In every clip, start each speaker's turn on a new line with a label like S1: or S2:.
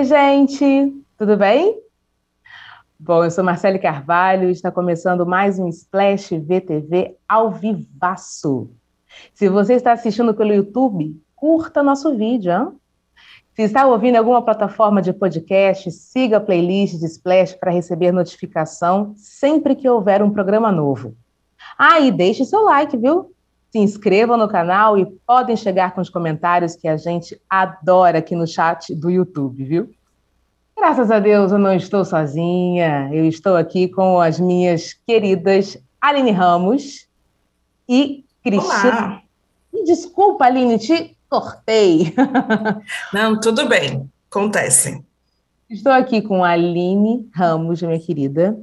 S1: Oi, gente, tudo bem? Bom, eu sou Marcele Carvalho e está começando mais um Splash VTV ao vivaço. Se você está assistindo pelo YouTube, curta nosso vídeo. Hein? Se está ouvindo alguma plataforma de podcast, siga a playlist de Splash para receber notificação sempre que houver um programa novo. Ah, e deixe seu like, viu? Se inscrevam no canal e podem chegar com os comentários que a gente adora aqui no chat do YouTube, viu? Graças a Deus eu não estou sozinha, eu estou aqui com as minhas queridas Aline Ramos e Cristina. Olá. Me desculpa, Aline, te cortei.
S2: Não, tudo bem, acontece.
S1: Estou aqui com a Aline Ramos, minha querida,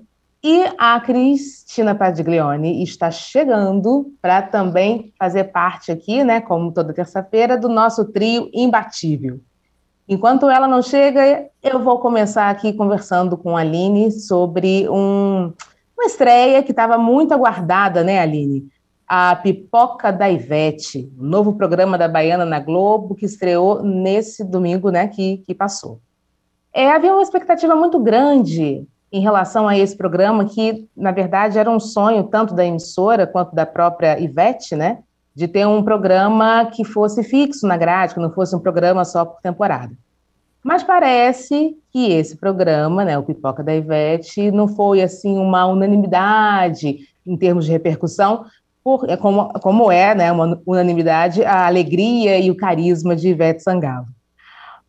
S1: e a Cristina Padiglione está chegando para também fazer parte aqui, né, como toda terça-feira, do nosso trio imbatível. Enquanto ela não chega, eu vou começar aqui conversando com a Aline sobre um, uma estreia que estava muito aguardada, né, Aline? A Pipoca da Ivete, novo programa da Baiana na Globo, que estreou nesse domingo né, que, que passou. É, havia uma expectativa muito grande em relação a esse programa, que, na verdade, era um sonho tanto da emissora quanto da própria Ivete, né? De ter um programa que fosse fixo na grade, que não fosse um programa só por temporada. Mas parece que esse programa, né, o Pipoca da Ivete, não foi assim uma unanimidade em termos de repercussão, por, é como, como é né, uma unanimidade a alegria e o carisma de Ivete Sangalo.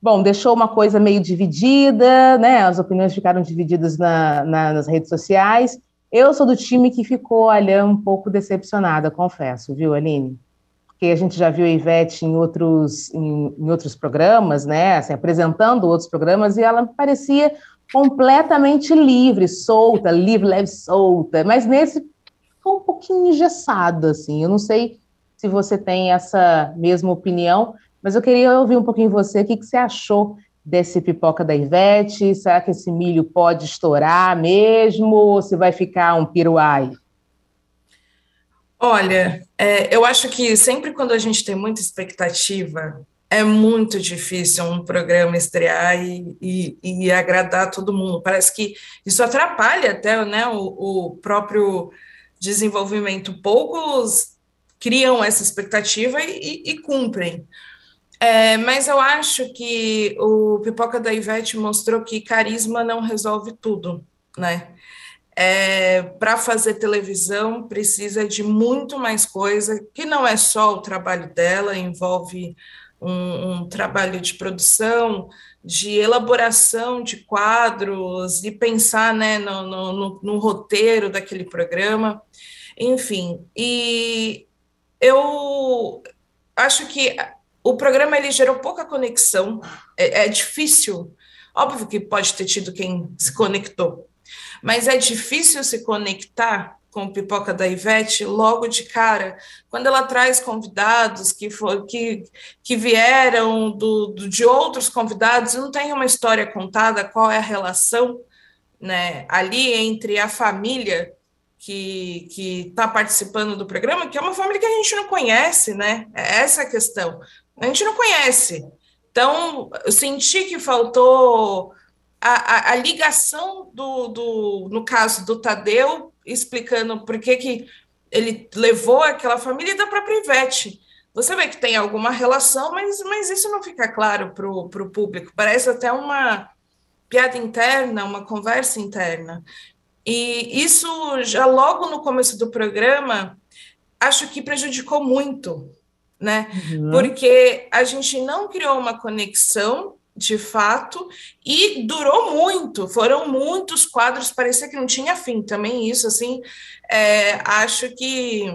S1: Bom, deixou uma coisa meio dividida, né? As opiniões ficaram divididas na, na, nas redes sociais. Eu sou do time que ficou, olha, um pouco decepcionada, confesso, viu, Aline? Porque a gente já viu a Ivete em outros, em, em outros programas, né? Assim, apresentando outros programas, e ela parecia completamente livre, solta, livre, leve, solta. Mas nesse ficou um pouquinho engessado, assim. Eu não sei se você tem essa mesma opinião, mas eu queria ouvir um pouquinho você, o que, que você achou desse pipoca da Ivete? Será que esse milho pode estourar mesmo ou se vai ficar um piruai?
S2: Olha, é, eu acho que sempre quando a gente tem muita expectativa, é muito difícil um programa estrear e, e, e agradar todo mundo. Parece que isso atrapalha até né, o, o próprio desenvolvimento. Poucos criam essa expectativa e, e cumprem. É, mas eu acho que o Pipoca da Ivete mostrou que carisma não resolve tudo, né? É, para fazer televisão precisa de muito mais coisa, que não é só o trabalho dela, envolve um, um trabalho de produção, de elaboração de quadros, e pensar né, no, no, no, no roteiro daquele programa, enfim. E eu acho que o programa ele gerou pouca conexão, é, é difícil. Óbvio que pode ter tido quem se conectou, mas é difícil se conectar com Pipoca da Ivete logo de cara, quando ela traz convidados que, for, que, que vieram do, do, de outros convidados, não tem uma história contada, qual é a relação né, ali entre a família que está participando do programa, que é uma família que a gente não conhece, né? É essa a questão a gente não conhece. Então, eu senti que faltou a, a, a ligação do, do, no caso do Tadeu, explicando por que, que ele levou aquela família da própria Ivete. Você vê que tem alguma relação, mas, mas isso não fica claro para o público. Parece até uma piada interna, uma conversa interna. E isso, já logo no começo do programa, acho que prejudicou muito né? Uhum. Porque a gente não criou uma conexão de fato e durou muito. Foram muitos quadros, parecia que não tinha fim. Também isso, assim, é, acho que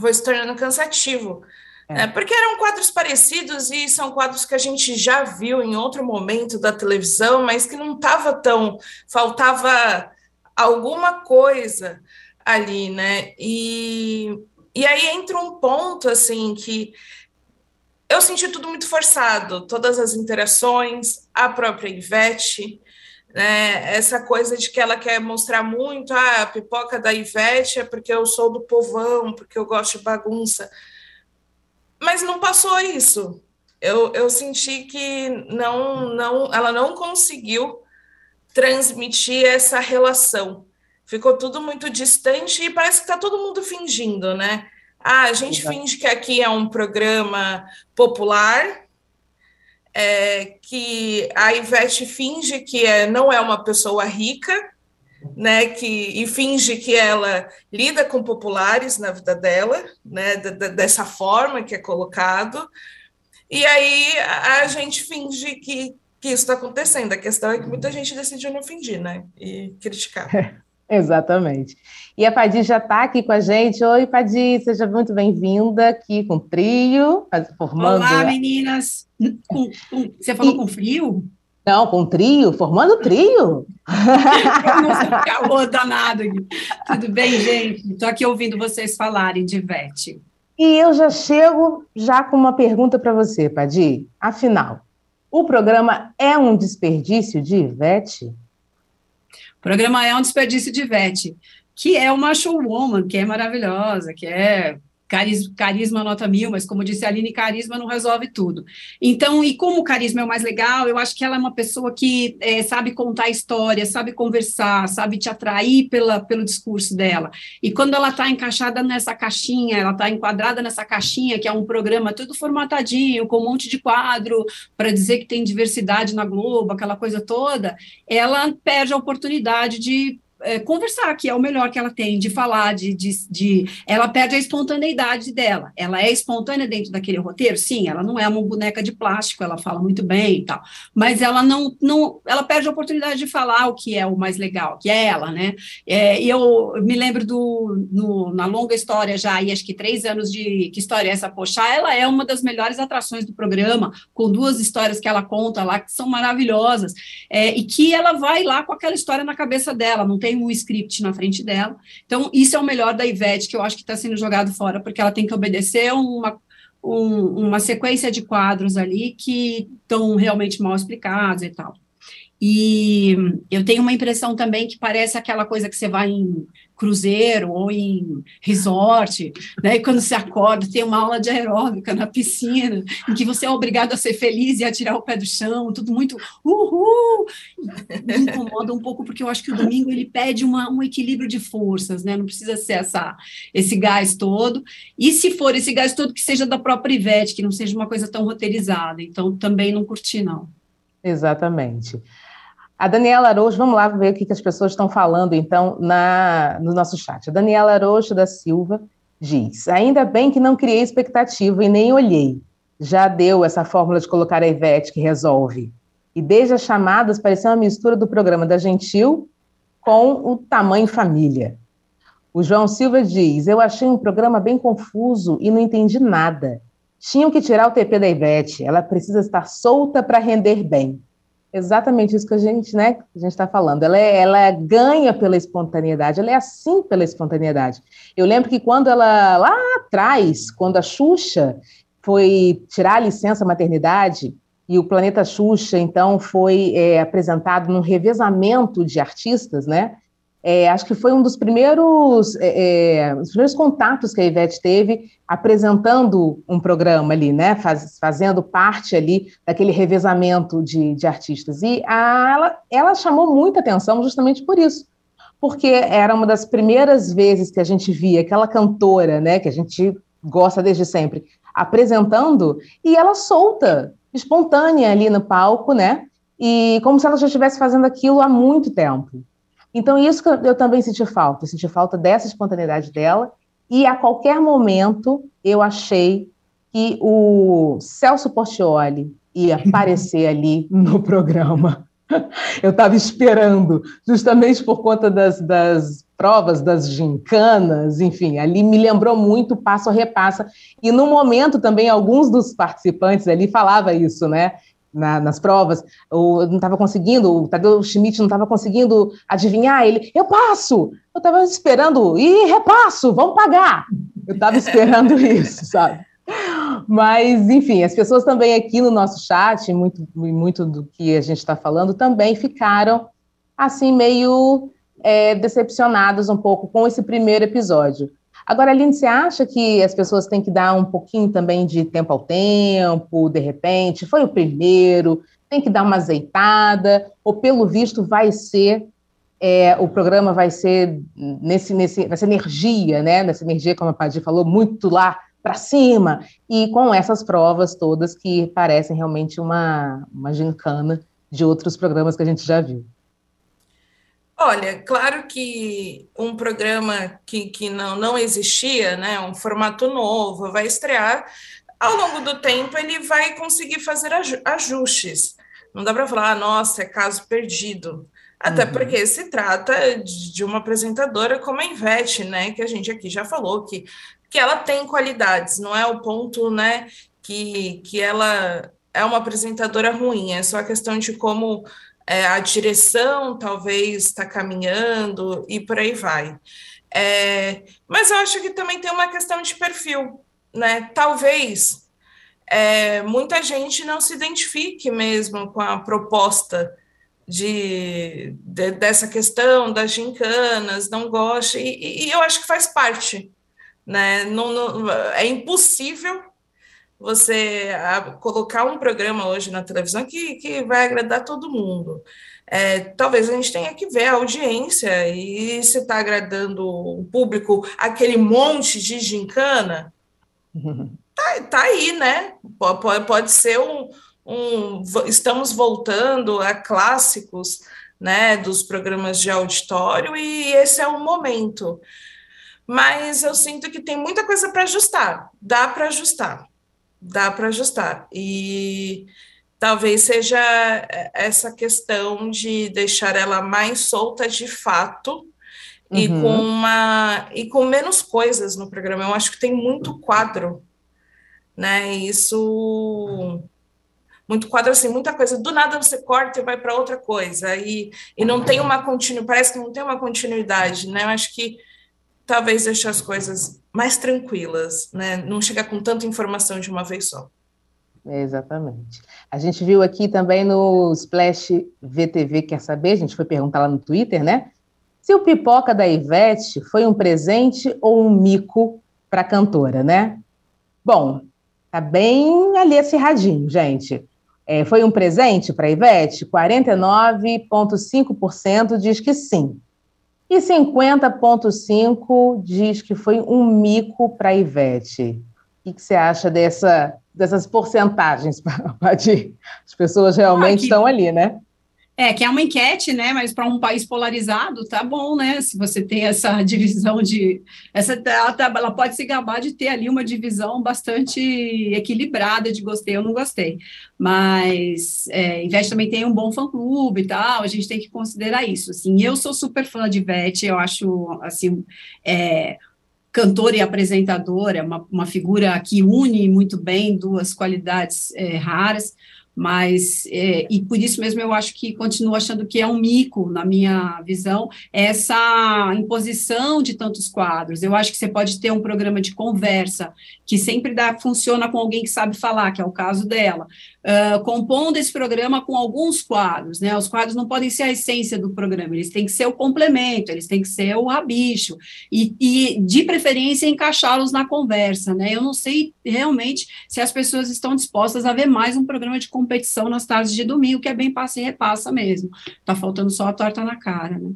S2: foi se tornando cansativo. É. Né? Porque eram quadros parecidos e são quadros que a gente já viu em outro momento da televisão, mas que não estava tão. faltava alguma coisa ali, né? E e aí entra um ponto assim que eu senti tudo muito forçado, todas as interações, a própria Ivete, né, essa coisa de que ela quer mostrar muito ah, a pipoca da Ivete é porque eu sou do povão, porque eu gosto de bagunça. Mas não passou isso. eu, eu senti que não, não, ela não conseguiu transmitir essa relação. Ficou tudo muito distante e parece que está todo mundo fingindo, né? Ah, a gente Exato. finge que aqui é um programa popular, é, que a Ivete finge que é, não é uma pessoa rica, né, que, e finge que ela lida com populares na vida dela, né, dessa forma que é colocado, e aí a gente finge que, que isso está acontecendo. A questão é que muita gente decidiu não fingir, né, e criticar.
S1: Exatamente. E a Padi já está aqui com a gente. Oi, Padi, seja muito bem-vinda aqui com o trio,
S3: formando... Olá, meninas! Com, com, você falou e... com frio?
S1: Não, com trio, formando trio.
S3: calor danado aqui. Tudo bem, gente? Estou aqui ouvindo vocês falarem de Ivete.
S1: E eu já chego já com uma pergunta para você, Padi. Afinal, o programa é um desperdício de Ivete?
S3: Programa é um desperdício de Ivete, que é uma showwoman, que é maravilhosa, que é Carisma, carisma nota mil, mas como disse a Aline, carisma não resolve tudo. Então, e como o carisma é o mais legal, eu acho que ela é uma pessoa que é, sabe contar história, sabe conversar, sabe te atrair pela, pelo discurso dela. E quando ela está encaixada nessa caixinha, ela está enquadrada nessa caixinha, que é um programa tudo formatadinho, com um monte de quadro, para dizer que tem diversidade na Globo, aquela coisa toda, ela perde a oportunidade de é, conversar, que é o melhor que ela tem, de falar, de, de, de, Ela perde a espontaneidade dela. Ela é espontânea dentro daquele roteiro? Sim, ela não é uma boneca de plástico, ela fala muito bem e tal. Mas ela não, não. Ela perde a oportunidade de falar o que é o mais legal, que é ela, né? É, e eu me lembro do. No, na longa história já, e acho que três anos de. Que história é essa? Poxa, ela é uma das melhores atrações do programa, com duas histórias que ela conta lá, que são maravilhosas, é, e que ela vai lá com aquela história na cabeça dela, não tem um script na frente dela. Então, isso é o melhor da Ivete, que eu acho que está sendo jogado fora, porque ela tem que obedecer uma, um, uma sequência de quadros ali que estão realmente mal explicados e tal. E eu tenho uma impressão também que parece aquela coisa que você vai em cruzeiro ou em resort, né? E quando você acorda, tem uma aula de aeróbica na piscina, em que você é obrigado a ser feliz e a tirar o pé do chão, tudo muito uhul. Me incomoda um pouco porque eu acho que o domingo ele pede uma, um equilíbrio de forças, né? Não precisa ser essa esse gás todo. E se for esse gás todo que seja da própria Ivete, que não seja uma coisa tão roteirizada. Então também não curti não.
S1: Exatamente. A Daniela Araújo, vamos lá ver o que, as pessoas estão falando, então, na, no nosso chat. A Daniela Araújo da Silva diz: Ainda bem que não criei expectativa e nem olhei. Já deu essa fórmula de colocar a Ivete que resolve. E desde as chamadas parecia uma mistura do programa da Gentil com o Tamanho Família. O João Silva diz: Eu achei um programa bem confuso e não entendi nada. Tinham que tirar o TP da Ivete, ela precisa estar solta para render bem. Exatamente isso que a gente, né, a gente está falando. Ela, é, ela ganha pela espontaneidade, ela é assim pela espontaneidade. Eu lembro que quando ela, lá atrás, quando a Xuxa foi tirar a licença maternidade, e o Planeta Xuxa, então, foi é, apresentado num revezamento de artistas, né? É, acho que foi um dos primeiros, é, é, os primeiros contatos que a Ivete teve apresentando um programa ali, né, Faz, fazendo parte ali daquele revezamento de, de artistas. E a, ela, ela chamou muita atenção justamente por isso, porque era uma das primeiras vezes que a gente via aquela cantora, né, que a gente gosta desde sempre, apresentando, e ela solta, espontânea ali no palco, né, e como se ela já estivesse fazendo aquilo há muito tempo. Então, isso que eu também senti falta, eu senti falta dessa espontaneidade dela, e a qualquer momento eu achei que o Celso Portioli ia aparecer ali no programa. Eu estava esperando, justamente por conta das, das provas, das gincanas, enfim, ali me lembrou muito passo a repassa. E no momento também, alguns dos participantes ali falavam isso, né? Na, nas provas, ou não estava conseguindo, o Tadeu Schmidt não estava conseguindo adivinhar, ele, eu passo! Eu estava esperando, e repasso, vamos pagar! Eu estava esperando isso, sabe? Mas, enfim, as pessoas também aqui no nosso chat, muito, muito do que a gente está falando, também ficaram, assim, meio é, decepcionadas um pouco com esse primeiro episódio. Agora, Aline, você acha que as pessoas têm que dar um pouquinho também de tempo ao tempo, de repente? Foi o primeiro, tem que dar uma azeitada, ou pelo visto vai ser, é, o programa vai ser nesse, nesse, nessa energia, né? Nessa energia, como a Padir falou, muito lá para cima, e com essas provas todas que parecem realmente uma, uma gincana de outros programas que a gente já viu.
S2: Olha, claro que um programa que, que não, não existia, né, um formato novo, vai estrear, ao longo do tempo ele vai conseguir fazer ajustes. Não dá para falar, ah, nossa, é caso perdido. Até uhum. porque se trata de uma apresentadora como a Ivete, né, que a gente aqui já falou, que, que ela tem qualidades, não é o ponto, né, que, que ela é uma apresentadora ruim, é só a questão de como é, a direção talvez está caminhando e por aí vai. É, mas eu acho que também tem uma questão de perfil, né? Talvez é, muita gente não se identifique mesmo com a proposta de, de dessa questão das gincanas, não goste, e, e, eu acho que faz parte, né? Não, não, é impossível você colocar um programa hoje na televisão que, que vai agradar todo mundo. É, talvez a gente tenha que ver a audiência e se está agradando o público aquele monte de gincana, tá, tá aí, né? Pode, pode ser um, um. Estamos voltando a clássicos né, dos programas de auditório e esse é o momento. Mas eu sinto que tem muita coisa para ajustar, dá para ajustar dá para ajustar. E talvez seja essa questão de deixar ela mais solta de fato uhum. e com uma e com menos coisas no programa. Eu acho que tem muito quadro, né? Isso muito quadro assim, muita coisa. Do nada você corta e vai para outra coisa e, e não tem uma continuidade. Parece que não tem uma continuidade, né? Eu acho que talvez deixar as coisas mais tranquilas, né? Não chegar com tanta informação de uma vez só.
S1: Exatamente. A gente viu aqui também no Splash VTV Quer Saber, a gente foi perguntar lá no Twitter, né? Se o pipoca da Ivete foi um presente ou um mico para a cantora, né? Bom, tá bem ali acirradinho, gente. É, foi um presente para a Ivete? 49,5% diz que sim. E 50,5 diz que foi um mico para a Ivete. O que, você acha dessa, dessas porcentagens, Padir? As pessoas realmente ah, estão ali, né?
S3: É, que é uma enquete, né? Mas para um país polarizado, tá bom, né? Se você tem essa divisão de. Essa, ela, tá, ela, pode se gabar de ter ali uma divisão bastante equilibrada de gostei ou não gostei. Mas é, Ivete também tem um bom fã-clube e tal, a gente tem que considerar isso. Assim, eu sou super fã de Ivete, eu acho assim. É, cantora e apresentadora, uma, uma figura que une muito bem duas qualidades é, raras mas é, e por isso mesmo eu acho que continuo achando que é um mico na minha visão essa imposição de tantos quadros. Eu acho que você pode ter um programa de conversa que sempre dá funciona com alguém que sabe falar, que é o caso dela, uh, compondo esse programa com alguns quadros, né? Os quadros não podem ser a essência do programa, eles têm que ser o complemento, eles têm que ser o rabicho e, e de preferência encaixá-los na conversa, né? Eu não sei realmente se as pessoas estão dispostas a ver mais um programa de competição nas tardes de domingo, que é bem passa e repassa mesmo. Tá faltando só a torta na cara, né?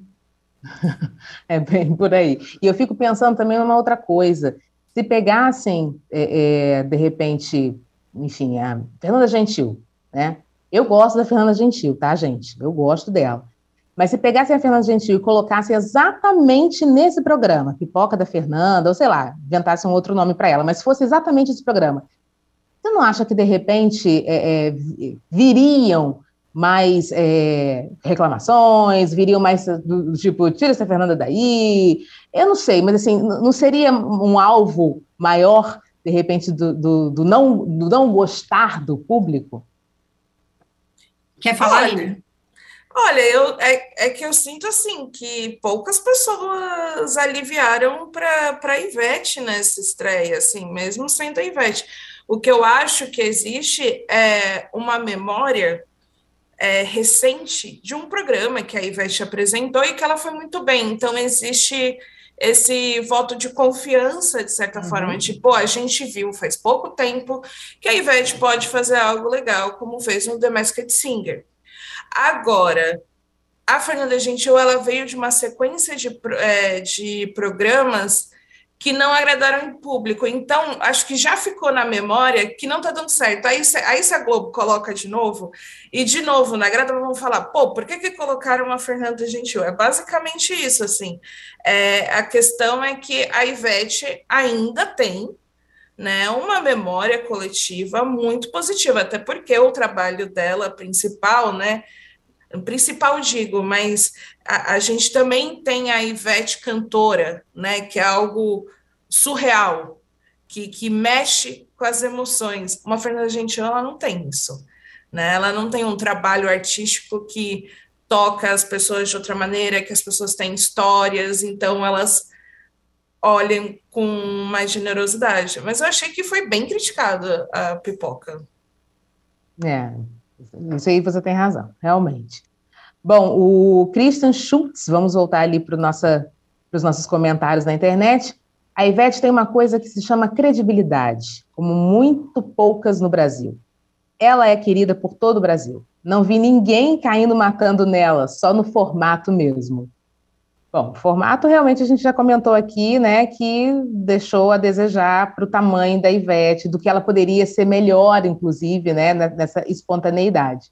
S1: É bem por aí. E eu fico pensando também numa outra coisa. Se pegassem, é, é, de repente, enfim, a Fernanda Gentil, né? Eu gosto da Fernanda Gentil, tá, gente? Eu gosto dela. Mas se pegassem a Fernanda Gentil e colocassem exatamente nesse programa, Pipoca da Fernanda, ou sei lá, inventassem um outro nome para ela, mas se fosse exatamente esse programa, você não acha que, de repente, é, é, viriam mais é, reclamações, viriam mais do, tipo, tira essa Fernanda daí? Eu não sei, mas assim, não seria um alvo maior, de repente, do, do, do não, do não gostar do público?
S3: Quer falar, Olha,
S2: olha eu, é, é que eu sinto assim que poucas pessoas aliviaram para a Ivete nessa estreia, assim, mesmo sendo a Ivete. O que eu acho que existe é uma memória é, recente de um programa que a Ivete apresentou e que ela foi muito bem. Então, existe esse voto de confiança, de certa uhum. forma, tipo, a gente viu faz pouco tempo que a Ivete pode fazer algo legal, como fez no The Masked Singer. Agora, a Fernanda Gentil, ela veio de uma sequência de, é, de programas que não agradaram o público. Então, acho que já ficou na memória que não está dando certo. Aí, aí se a Globo coloca de novo, e de novo, na grada vão falar, pô, por que, que colocaram uma Fernanda Gentil? É basicamente isso, assim. É, a questão é que a Ivete ainda tem né, uma memória coletiva muito positiva, até porque o trabalho dela principal, né, principal digo, mas a, a, gente também tem a Ivete cantora, né, que é algo surreal, que, que mexe com as emoções. Uma Fernanda Gentil, ela não tem isso, né? Ela não tem um trabalho artístico que toca as pessoas de outra maneira, que as pessoas têm histórias, então elas olhem com mais generosidade. Mas eu achei que foi bem criticada a pipoca.
S1: É, isso aí você tem razão, realmente. Bom, o Christian Schultz, vamos voltar ali para os nossos comentários na internet. A Ivete tem uma coisa que se chama credibilidade, como muito poucas no Brasil. Ela é querida por todo o Brasil. Não vi ninguém caindo matando nela, só no formato mesmo. Bom, formato realmente a gente já comentou aqui, né, que deixou a desejar para o tamanho da Ivete, do que ela poderia ser melhor, inclusive, né, nessa espontaneidade.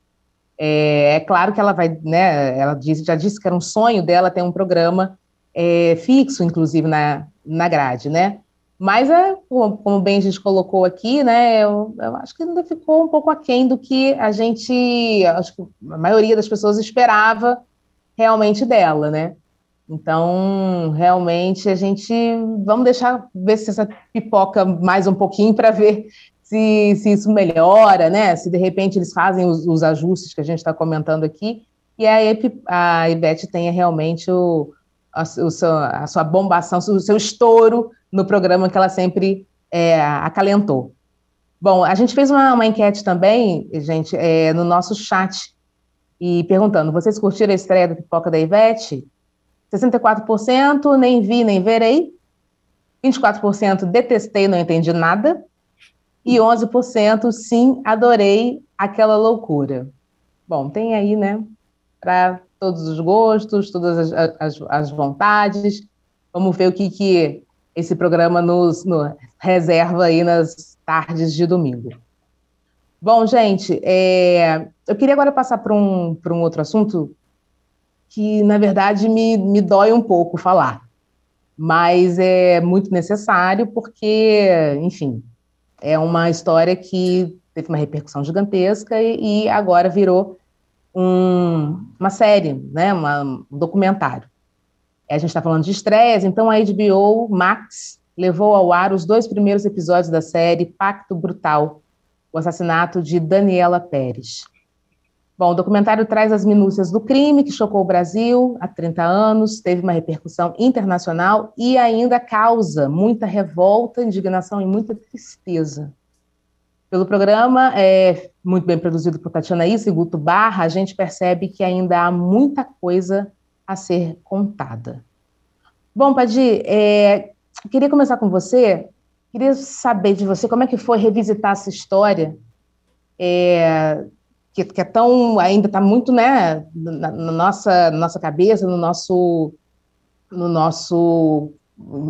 S1: É, é claro que ela vai, né, ela disse, já disse que era um sonho dela ter um programa é, fixo, inclusive, na, na grade, né, mas, é, como bem a gente colocou aqui, né, eu, eu, acho que ainda ficou um pouco aquém do que a gente, acho que a maioria das pessoas esperava realmente dela, né. Então, realmente, a gente vamos deixar ver se essa pipoca mais um pouquinho para ver se, se isso melhora, né? Se de repente eles fazem os, os ajustes que a gente está comentando aqui, e aí a Ivete tenha realmente o, a, o seu, a sua bombação, o seu estouro no programa que ela sempre é, acalentou. Bom, a gente fez uma, uma enquete também, gente, é, no nosso chat, e perguntando: vocês curtiram a estreia da pipoca da Ivete? 64% nem vi nem verei, 24% detestei, não entendi nada, e 11% sim, adorei aquela loucura. Bom, tem aí, né, para todos os gostos, todas as, as, as, vontades. Vamos ver o que, que esse programa nos, nos reserva aí nas tardes de domingo. Bom, gente, é, eu queria agora passar para um, um outro assunto que, na verdade, me, me dói um pouco falar, mas é muito necessário porque, enfim, é uma história que teve uma repercussão gigantesca e, e agora virou um, uma série, né, uma, um documentário. A gente está falando de estresse, então a HBO Max levou ao ar os dois primeiros episódios da série Pacto Brutal, o assassinato de Daniela Pérez. Bom, o documentário traz as minúcias do crime que chocou o Brasil há 30 anos, teve uma repercussão internacional e ainda causa muita revolta, indignação e muita tristeza. Pelo programa, é, muito bem produzido por Tatiana Issa e Guto Barra, a gente percebe que ainda há muita coisa a ser contada. Bom, Padi, é, queria começar com você, queria saber de você como é que foi revisitar essa história, é, que, que é tão ainda está muito né na, na, nossa nossa cabeça no nosso no nosso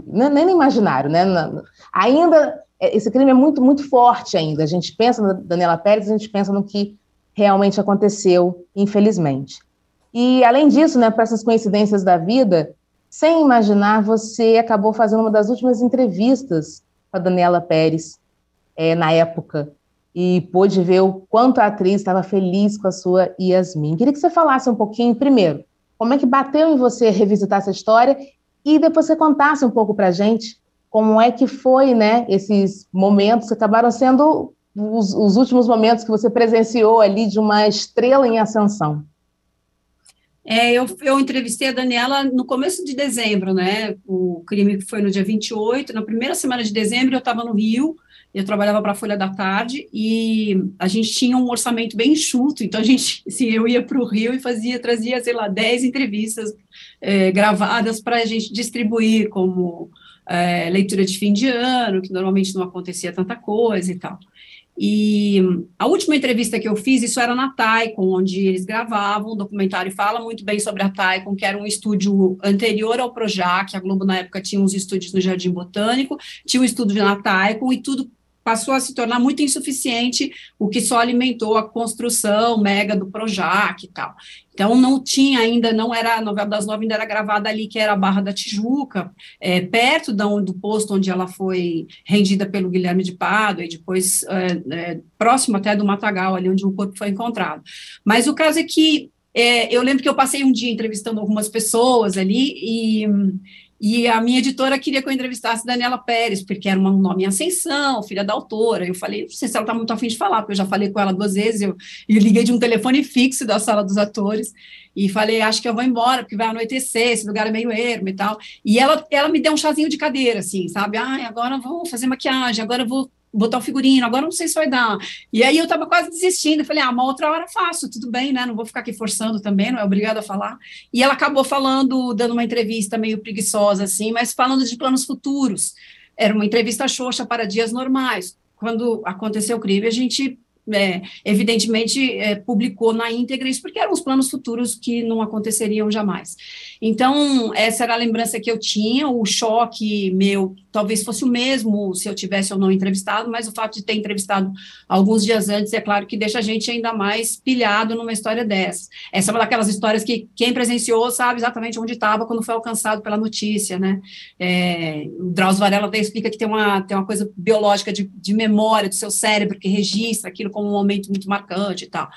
S1: nem, nem no imaginário né na, ainda é, esse crime é muito muito forte ainda. A gente pensa na Daniela Pérez a gente pensa no que realmente aconteceu infelizmente. E além disso né para essas coincidências da vida sem imaginar você acabou fazendo uma das últimas entrevistas com a Daniela Pérez é, na época e pôde ver o quanto a atriz estava feliz com a sua Yasmin. Queria que você falasse um pouquinho, primeiro, como é que bateu em você revisitar essa história e depois você contasse um pouco para a gente como é que foi, né, esses momentos que acabaram sendo os, os, últimos momentos que você presenciou ali de uma estrela em ascensão.
S3: É, eu, eu entrevistei a Daniela no começo de dezembro, né? O crime foi no dia 28, na primeira semana de dezembro eu estava no Rio, eu trabalhava para a Folha da Tarde e a gente tinha um orçamento bem enxuto, então a gente, assim, eu ia para o Rio e fazia, trazia, sei lá, 10 entrevistas é, gravadas para a gente distribuir como é, leitura de fim de ano, que normalmente não acontecia tanta coisa e tal. E a última entrevista que eu fiz, isso era na Taikon, onde eles gravavam, o documentário fala muito bem sobre a Taikon, que era um estúdio anterior ao Projac, a Globo na época tinha uns estúdios no Jardim Botânico, tinha um estúdio na Taikon, e tudo passou a se tornar muito insuficiente, o que só alimentou a construção mega do Projac e tal. Então, não tinha ainda, não era, a novela das nove ainda era gravada ali, que era a Barra da Tijuca, é, perto da, do posto onde ela foi rendida pelo Guilherme de Pado, e depois é, é, próximo até do Matagal, ali onde o corpo foi encontrado. Mas o caso é que é, eu lembro que eu passei um dia entrevistando algumas pessoas ali, e e a minha editora queria que eu entrevistasse Daniela Pérez, porque era um nome em ascensão, filha da autora. Eu falei, não sei se ela está muito afim de falar, porque eu já falei com ela duas vezes. Eu, eu liguei de um telefone fixo da sala dos atores e falei, acho que eu vou embora, porque vai anoitecer, esse lugar é meio ermo e tal. E ela, ela me deu um chazinho de cadeira, assim, sabe? Ah, agora eu vou fazer maquiagem, agora eu vou botar o figurino, agora não sei se vai dar. E aí eu estava quase desistindo, falei, ah, uma outra hora faço, tudo bem, né? Não vou ficar aqui forçando também, não é obrigada a falar. E ela acabou falando, dando uma entrevista meio preguiçosa, assim, mas falando de planos futuros. Era uma entrevista xoxa para dias normais. Quando aconteceu o crime, a gente é, evidentemente é, publicou na íntegra isso porque eram os planos futuros que não aconteceriam jamais. Então, essa era a lembrança que eu tinha, o choque meu talvez fosse o mesmo se eu tivesse ou não entrevistado, mas o fato de ter entrevistado alguns dias antes, é claro que deixa a gente ainda mais pilhado numa história dessa. Essa é uma daquelas histórias que quem presenciou sabe exatamente onde estava quando foi alcançado pela notícia, né? É, o Drauzio Varela até explica que tem uma, tem uma coisa biológica de, de memória do seu cérebro que registra aquilo como um momento muito marcante e tal.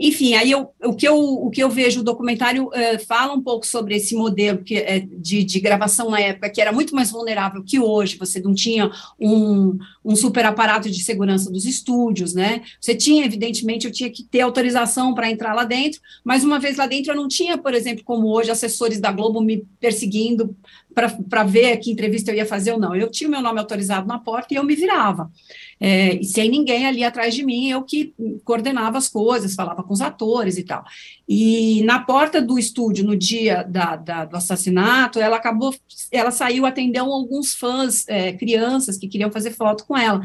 S3: Enfim, aí eu, o, que eu, o que eu vejo, o documentário uh, fala um pouco sobre esse modelo que, uh, de, de gravação na época, que era muito mais vulnerável que hoje, você não tinha um, um super aparato de segurança dos estúdios, né? Você tinha, evidentemente, eu tinha que ter autorização para entrar lá dentro, mas uma vez lá dentro eu não tinha, por exemplo, como hoje, assessores da Globo me perseguindo para ver que entrevista eu ia fazer ou não. Eu tinha o meu nome autorizado na porta e eu me virava. É, e sem ninguém ali atrás de mim, eu que coordenava as coisas, falava com os atores e tal. E na porta do estúdio, no dia da, da, do assassinato, ela acabou, ela saiu, atendeu alguns fãs, é, crianças que queriam fazer foto com ela.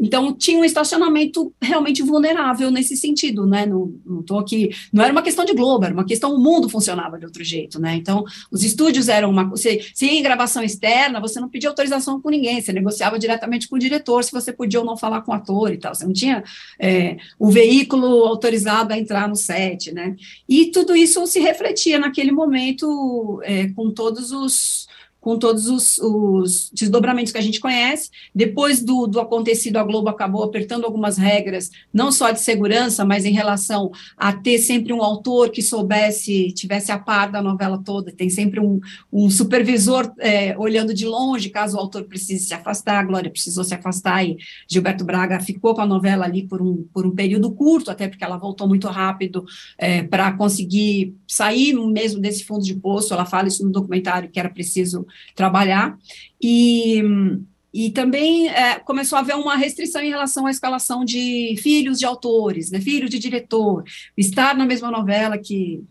S3: Então, tinha um estacionamento realmente vulnerável nesse sentido, né? Não, não tô aqui. Não era uma questão de Globo, era uma questão. O mundo funcionava de outro jeito, né? Então, os estúdios eram uma. Você, se em gravação externa, você não pedia autorização com ninguém, você negociava diretamente com o diretor se você podia ou não falar com o ator e tal. Você não tinha é, o veículo autorizado a entrar no set, né? E tudo isso se refletia naquele momento é, com todos os com todos os, os, desdobramentos que a gente conhece. Depois do, do acontecido, a Globo acabou apertando algumas regras, não só de segurança, mas em relação a ter sempre um autor que soubesse, tivesse a par da novela toda, tem sempre um, um supervisor é, olhando de longe, caso o autor precise se afastar, a Glória precisou se afastar e Gilberto Braga ficou com a novela ali por um, por um período curto, até porque ela voltou muito rápido é, para conseguir sair mesmo desse fundo de poço, ela fala isso no documentário, que era preciso trabalhar, e, e também é, começou a haver uma restrição em relação à escalação de filhos de autores, né, filhos de diretor, estar na mesma novela que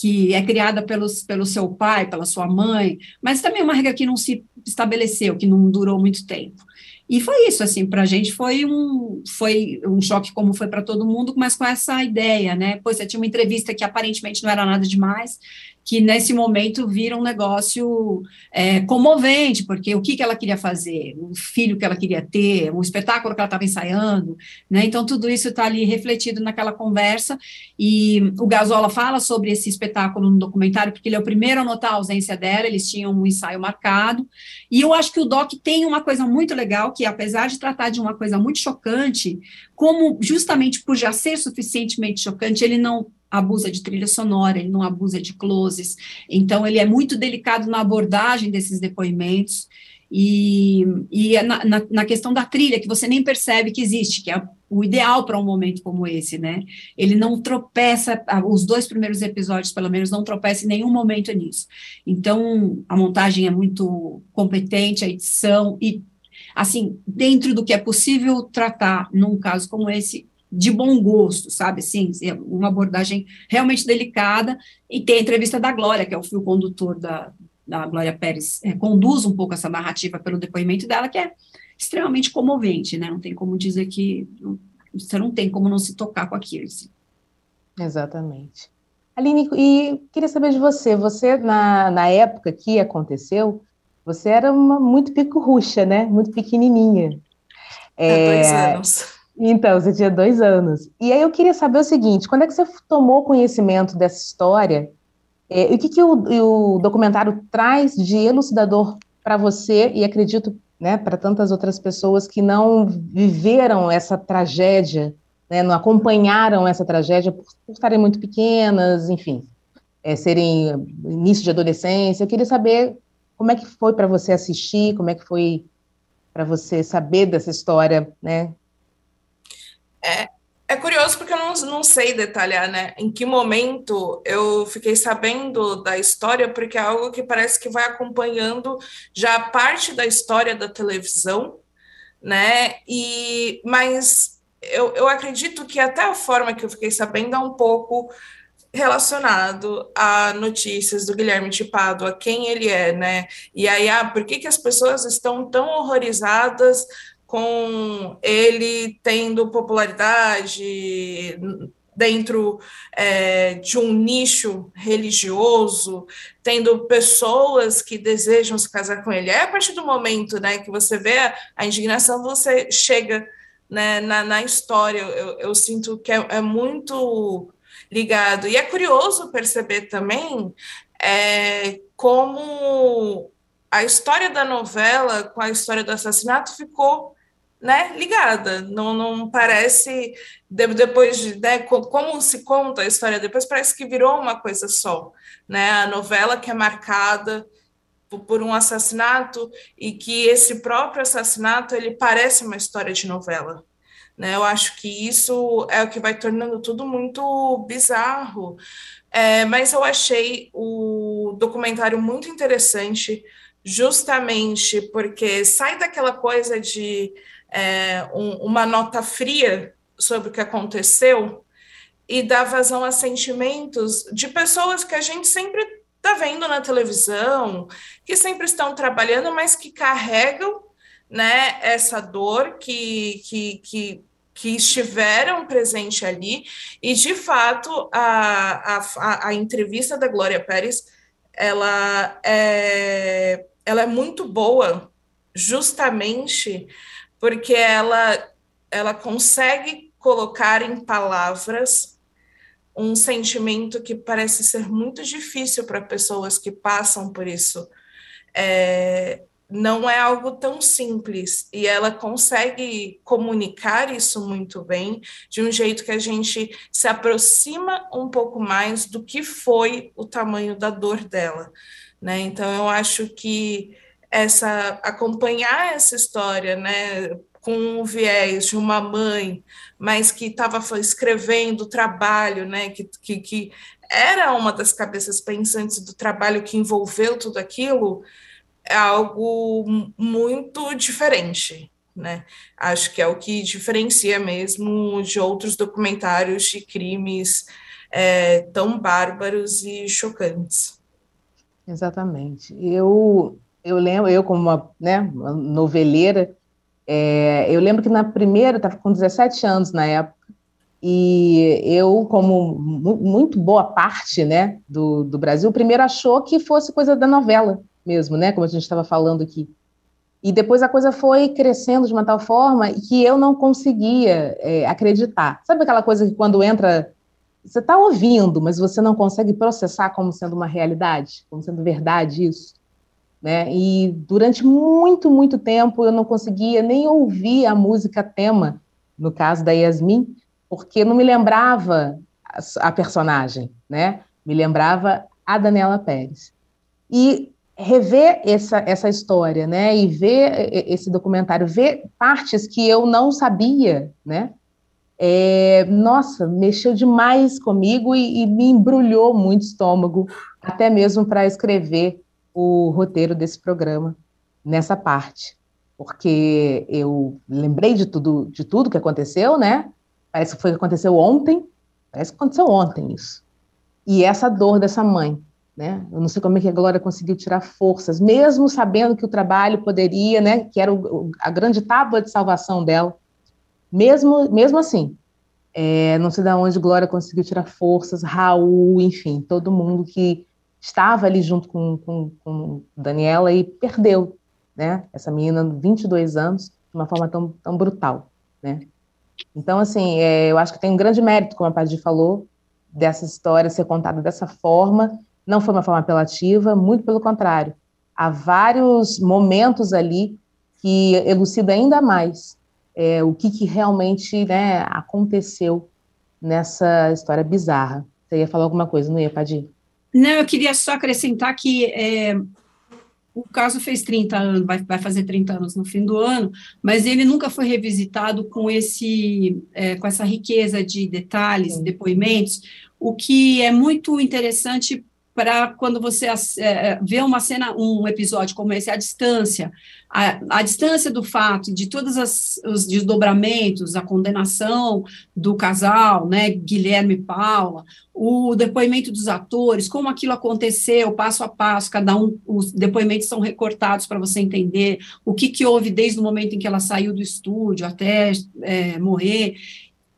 S3: que é criada pelos, pelo seu pai, pela sua mãe, mas também é uma regra que não se estabeleceu, que não durou muito tempo. E foi isso, assim, para a gente foi um, foi um choque como foi para todo mundo, mas com essa ideia, né? Pois você tinha uma entrevista que aparentemente não era nada demais, que nesse momento vira um negócio é, comovente, porque o que, que ela queria fazer, o filho que ela queria ter, o espetáculo que ela estava ensaiando, né? Então tudo isso está ali refletido naquela conversa, e o Gazola fala sobre esse espetáculo no documentário, porque ele é o primeiro a notar a ausência dela, eles tinham um ensaio marcado, e eu acho que o Doc tem uma coisa muito legal, que apesar de tratar de uma coisa muito chocante, como justamente por já ser suficientemente chocante, ele não abusa de trilha sonora, ele não abusa de closes, então ele é muito delicado na abordagem desses depoimentos, e, e é na, na, na, questão da trilha, que você nem percebe que existe, que é o ideal para um momento como esse, né? Ele não tropeça, os dois primeiros episódios, pelo menos, não tropeça em nenhum momento nisso. Então, a montagem é muito competente, a edição, e assim, dentro do que é possível tratar num caso como esse, de bom gosto, sabe? Sim, é uma abordagem realmente delicada. E tem a entrevista da Glória, que é o fio condutor da, da Glória Pérez, é, conduz um pouco essa narrativa pelo depoimento dela, que é extremamente comovente, né? Não tem como dizer que você não tem como não se tocar com aquilo. Assim.
S1: Exatamente. Aline, e queria saber de você, você, na, na época que aconteceu, você era uma muito pico-ruxa, né? Muito pequenininha.
S2: É, dois anos.
S1: Então, você tinha dois anos. E aí eu queria saber o seguinte, quando é que você tomou conhecimento dessa história? É, e o que, que o, o documentário traz de elucidador para você, e acredito né, para tantas outras pessoas que não viveram essa tragédia né, não acompanharam essa tragédia por, por estarem muito pequenas, enfim, é, serem início de adolescência. Eu queria saber como é que foi para você assistir, como é que foi para você saber dessa história, né?
S2: É, é curioso porque eu não, não sei detalhar, né? Em que momento eu fiquei sabendo da história, porque é algo que parece que vai acompanhando já parte da história da televisão, né? E mas eu, eu acredito que até a forma que eu fiquei sabendo é um pouco relacionado a notícias do Guilherme de Pádua, quem ele é, né? E aí, ah, por que, que as pessoas estão tão horrorizadas com ele tendo popularidade dentro é, de um nicho religioso, tendo pessoas que desejam se casar com ele. É a partir do momento né, que você vê a, indignação, você chega né, na, na história. Eu, eu sinto que é, é, muito ligado. E é curioso perceber também é, como a história da novela com a história do assassinato ficou né, ligada. Não, não parece, depois de, né, como se conta a história depois, parece que virou uma coisa só. Né? A novela que é marcada por um assassinato e que esse próprio assassinato ele parece uma história de novela. Né? Eu acho que isso é o que vai tornando tudo muito bizarro. É, mas eu achei o documentário muito interessante, justamente porque sai daquela coisa de é, um, uma nota fria sobre o que aconteceu e dá vazão a sentimentos de pessoas que a gente sempre está vendo na televisão, que sempre estão trabalhando, mas que carregam né, essa dor, que, que, que, que estiveram presentes ali, e de fato a, a, a entrevista da Glória Pérez ela é, ela é muito boa, justamente porque ela, ela consegue colocar em palavras um sentimento que parece ser muito difícil para pessoas que passam por isso. É, não é algo tão simples e ela consegue comunicar isso muito bem, de um jeito que a gente se aproxima um pouco mais do que foi o tamanho da dor dela, né? Então eu acho que essa acompanhar essa história, né, com o viés de uma mãe, mas que estava escrevendo o trabalho, né, que, que, que era uma das cabeças pensantes do trabalho que envolveu tudo aquilo, é algo muito diferente, né? Acho que é o que diferencia mesmo de outros documentários de crimes é, tão bárbaros e chocantes.
S1: Exatamente. Eu eu lembro, eu como uma, né, uma noveleira, é, eu lembro que na primeira, estava com 17 anos na época, e eu, como muito boa parte né, do, do Brasil, primeiro achou que fosse coisa da novela mesmo, né, como a gente estava falando aqui. E depois a coisa foi crescendo de uma tal forma que eu não conseguia é, acreditar. Sabe aquela coisa que quando entra, você está ouvindo, mas você não consegue processar como sendo uma realidade, como sendo verdade isso? Né? E durante muito, muito tempo eu não conseguia nem ouvir a música tema, no caso da Yasmin, porque não me lembrava a, personagem, né? Me lembrava a Daniela Pérez. E rever essa, essa história, né? E ver esse documentário, ver partes que eu não sabia, né? É, nossa, mexeu demais comigo e, e me embrulhou muito o estômago, até mesmo para escrever o roteiro desse programa nessa parte. porque eu lembrei de tudo, de tudo que aconteceu, né? Parece que foi aconteceu ontem, parece que aconteceu ontem isso. E essa dor dessa mãe, né? Eu não sei como é que a Glória conseguiu tirar forças, mesmo sabendo que o trabalho poderia, né? Que era o, a grande tábua de salvação dela. Mesmo, mesmo assim, é, não sei de onde Glória conseguiu tirar forças, Raul, enfim, todo mundo que estava ali junto com, com, com Daniela e perdeu, né? Essa menina, 22 anos, de uma forma tão, tão brutal, né? Então, assim, é, eu acho que tem um grande mérito, como a Padre falou, dessa história ser contada dessa forma. Não foi uma forma apelativa, muito pelo contrário. Há vários momentos ali que elucida ainda mais é, o que, que realmente né, aconteceu nessa história bizarra. Você ia falar alguma coisa, não ia, Padir?
S3: Não, eu queria só acrescentar que é, o caso fez 30 anos, vai, vai, fazer 30 anos no fim do ano, mas ele nunca foi revisitado com esse, é, com essa riqueza de detalhes, Sim. depoimentos, o que é muito interessante para quando você é, vê uma cena, um episódio como esse, a distância, a, a distância do fato, de todos as, os desdobramentos, a condenação do casal, né, Guilherme e Paula, o depoimento dos atores, como aquilo aconteceu, passo a passo, cada um, os depoimentos são recortados para você entender o que, que houve desde o momento em que ela saiu do estúdio até é, morrer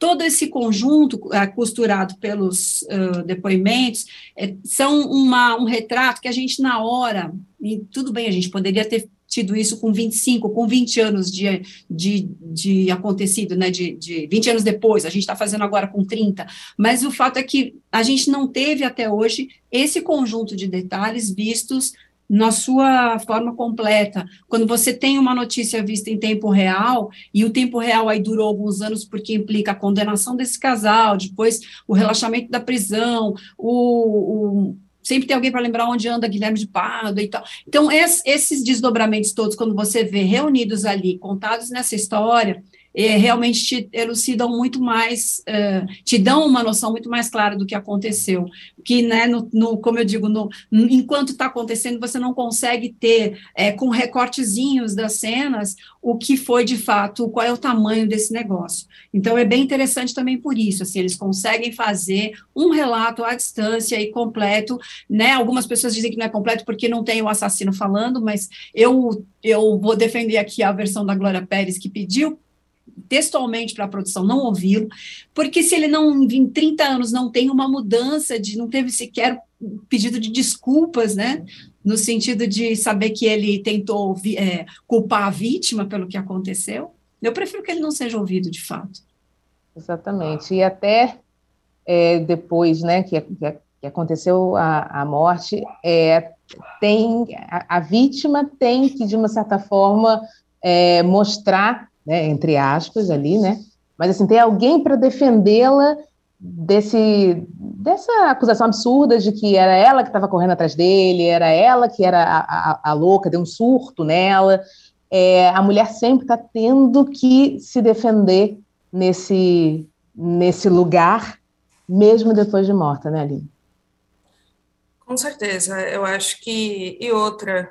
S3: todo esse conjunto é, costurado pelos uh, depoimentos é, são uma, um retrato que a gente, na hora, e tudo bem, a gente poderia ter tido isso com 25, com 20 anos de, de, de acontecido, né, de, de 20 anos depois, a gente está fazendo agora com 30, mas o fato é que a gente não teve até hoje esse conjunto de detalhes vistos na sua forma completa. Quando você tem uma notícia vista em tempo real, e o tempo real aí durou alguns anos porque implica a condenação desse casal, depois o relaxamento da prisão, o, o sempre tem alguém para lembrar onde anda Guilherme de Pardo e tal. Então, esses desdobramentos todos, quando você vê reunidos ali, contados nessa história, é, realmente te elucidam muito mais, é, te dão uma noção muito mais clara do que aconteceu. Que, né, no, no como eu digo, no, enquanto está acontecendo, você não consegue ter, é, com recortezinhos das cenas, o que foi de fato, qual é o tamanho desse negócio. Então, é bem interessante também por isso, assim, eles conseguem fazer um relato à distância e completo, né, algumas pessoas dizem que não é completo porque não tem o assassino falando, mas eu, eu vou defender aqui a versão da Glória Pérez que pediu, textualmente para a produção não ouvi-lo, porque se ele não, em 30 anos, não tem uma mudança, de não teve sequer pedido de desculpas, né? No sentido de saber que ele tentou é, culpar a vítima pelo que aconteceu, eu prefiro que ele não seja ouvido de fato.
S1: Exatamente. E até é, depois, né, que, que, que aconteceu a, a morte, é, tem a, a, vítima tem que, de uma certa forma, é, mostrar né, entre aspas ali, né? Mas assim, tem alguém para defendê-la desse dessa acusação absurda de que era ela que estava correndo atrás dele, era ela que era a, a, a louca, deu um surto nela. É, a mulher sempre está tendo que se defender nesse nesse lugar, mesmo depois de morta, né, Aline?
S2: Com certeza, eu acho que e outra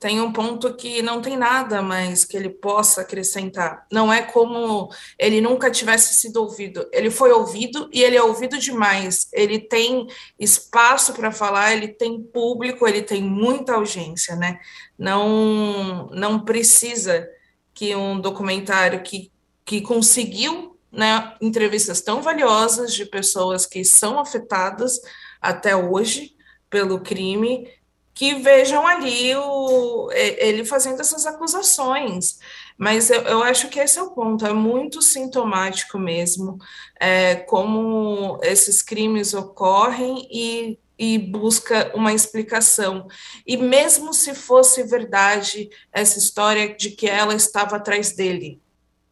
S2: tem um ponto que não tem nada mais que ele possa acrescentar. Não é como ele nunca tivesse sido ouvido. Ele foi ouvido e ele é ouvido demais. Ele tem espaço para falar, ele tem público, ele tem muita audiência, né? Não, não precisa que um documentário que, que conseguiu né, entrevistas tão valiosas de pessoas que são afetadas até hoje pelo crime que vejam ali o, ele fazendo essas acusações. Mas eu, eu acho que esse é o ponto, é muito sintomático mesmo, é, como esses crimes ocorrem e, e busca uma explicação. E mesmo se fosse verdade essa história de que ela estava atrás dele,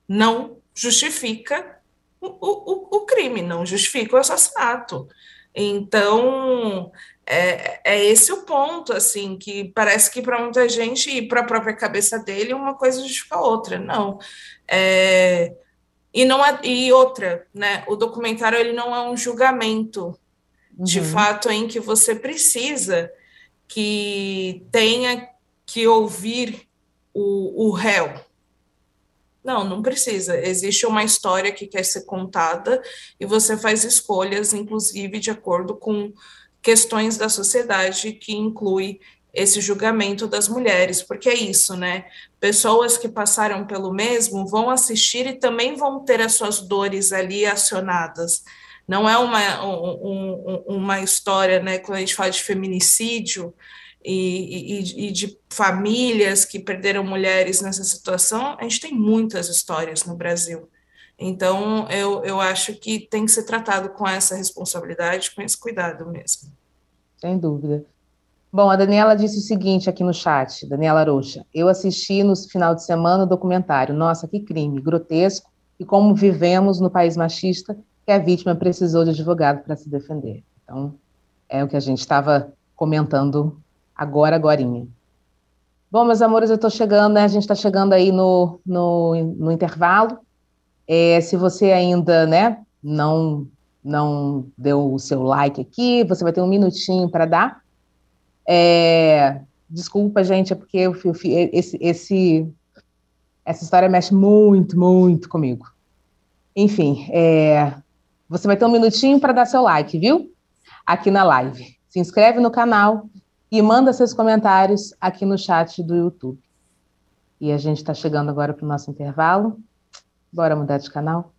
S2: não justifica o, o, o crime, não justifica o assassinato. Então, é, é esse o ponto, assim, que parece que para muita gente e para a própria cabeça dele uma coisa justifica a outra. Não. É, e não é, e outra, né? O documentário ele não é um julgamento uhum. de fato em que você precisa que tenha que ouvir o, o réu, Não, não precisa. Existe uma história que quer ser contada e você faz escolhas, inclusive de acordo com questões da sociedade que inclui esse julgamento das mulheres, porque é isso, né? Pessoas que passaram pelo mesmo vão assistir e também vão ter as suas dores ali acionadas. Não é uma, um, uma história, né? Quando a gente fala de feminicídio e, e, e de famílias que perderam mulheres nessa situação, a gente tem muitas histórias no Brasil. Então, eu, eu acho que tem que ser tratado com essa responsabilidade, com esse cuidado mesmo.
S1: Sem dúvida. Bom, a Daniela disse o seguinte aqui no chat, Daniela Rocha. Eu assisti no final de semana o documentário. Nossa, que crime, grotesco, e como vivemos no país machista que a vítima precisou de advogado para se defender. Então, é o que a gente estava comentando agora, agorinha. Bom, meus amores, eu estou chegando, né? A gente está chegando aí no, no, no intervalo. É, se você ainda, né, não não deu o seu like aqui, você vai ter um minutinho para dar. É, desculpa, gente, é porque eu, eu, esse, esse, essa história mexe muito, muito comigo. Enfim, é, você vai ter um minutinho para dar seu like, viu? Aqui na live. Se inscreve no canal e manda seus comentários aqui no chat do YouTube. E a gente está chegando agora para o nosso intervalo. Bora mudar de canal?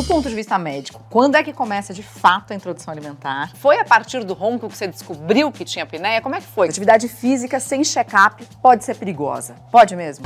S4: do ponto de vista médico, quando é que começa de fato a introdução alimentar? Foi a partir do ronco que você descobriu que tinha apneia? Como é que foi?
S5: Atividade física sem check-up pode ser perigosa. Pode mesmo?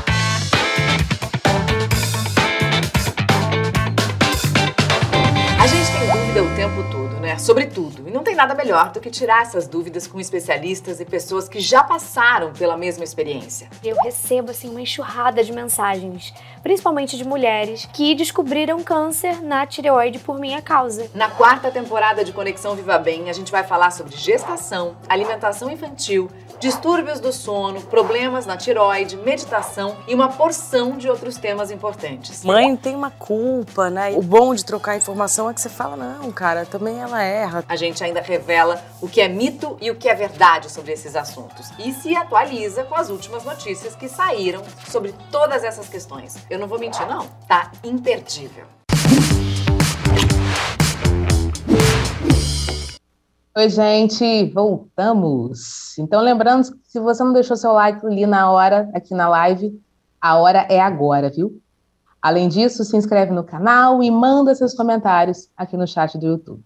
S4: A gente tem dúvida o tempo todo né? Sobre tudo. E não tem nada melhor do que tirar essas dúvidas com especialistas e pessoas que já passaram pela mesma experiência.
S6: Eu recebo assim uma enxurrada de mensagens, principalmente de mulheres que descobriram câncer na tireoide por minha causa.
S4: Na quarta temporada de Conexão Viva Bem, a gente vai falar sobre gestação, alimentação infantil, distúrbios do sono, problemas na tiroide, meditação e uma porção de outros temas importantes.
S7: Mãe tem uma culpa, né? O bom de trocar informação é que você fala, não, cara, também ela erra.
S4: A gente ainda revela o que é mito e o que é verdade sobre esses assuntos e se atualiza com as últimas notícias que saíram sobre todas essas questões. Eu não vou mentir, não, tá imperdível.
S1: Oi, gente, voltamos. Então, lembrando se você não deixou seu like ali na hora, aqui na live, a hora é agora, viu? Além disso, se inscreve no canal e manda seus comentários aqui no chat do YouTube.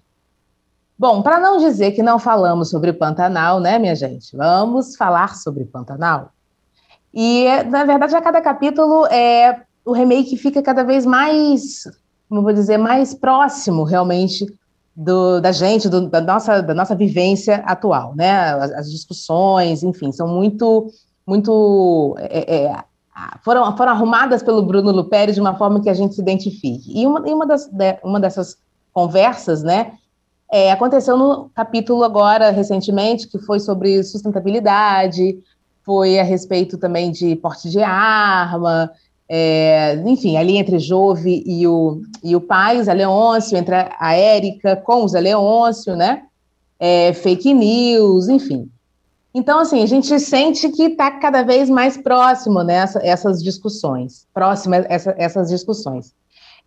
S1: Bom, para não dizer que não falamos sobre Pantanal, né, minha gente? Vamos falar sobre Pantanal. E, na verdade, a cada capítulo é o remake fica cada vez mais, como vou dizer, mais próximo realmente do, da gente, do, da, nossa, da nossa vivência atual, né? As, as discussões, enfim, são muito, muito é, é, foram, foram arrumadas pelo Bruno Luperi de uma forma que a gente se identifique. E uma, e uma, das, uma dessas conversas, né, é, aconteceu no capítulo agora, recentemente, que foi sobre sustentabilidade, foi a respeito também de porte de arma, é, enfim, ali entre Jove e o, e o pai, o Zé Leôncio, entre a Érica com o Zé Leôncio, né? É, fake news, enfim. Então, assim, a gente sente que está cada vez mais próximo nessa, né, essas discussões, próximas essa, essas discussões.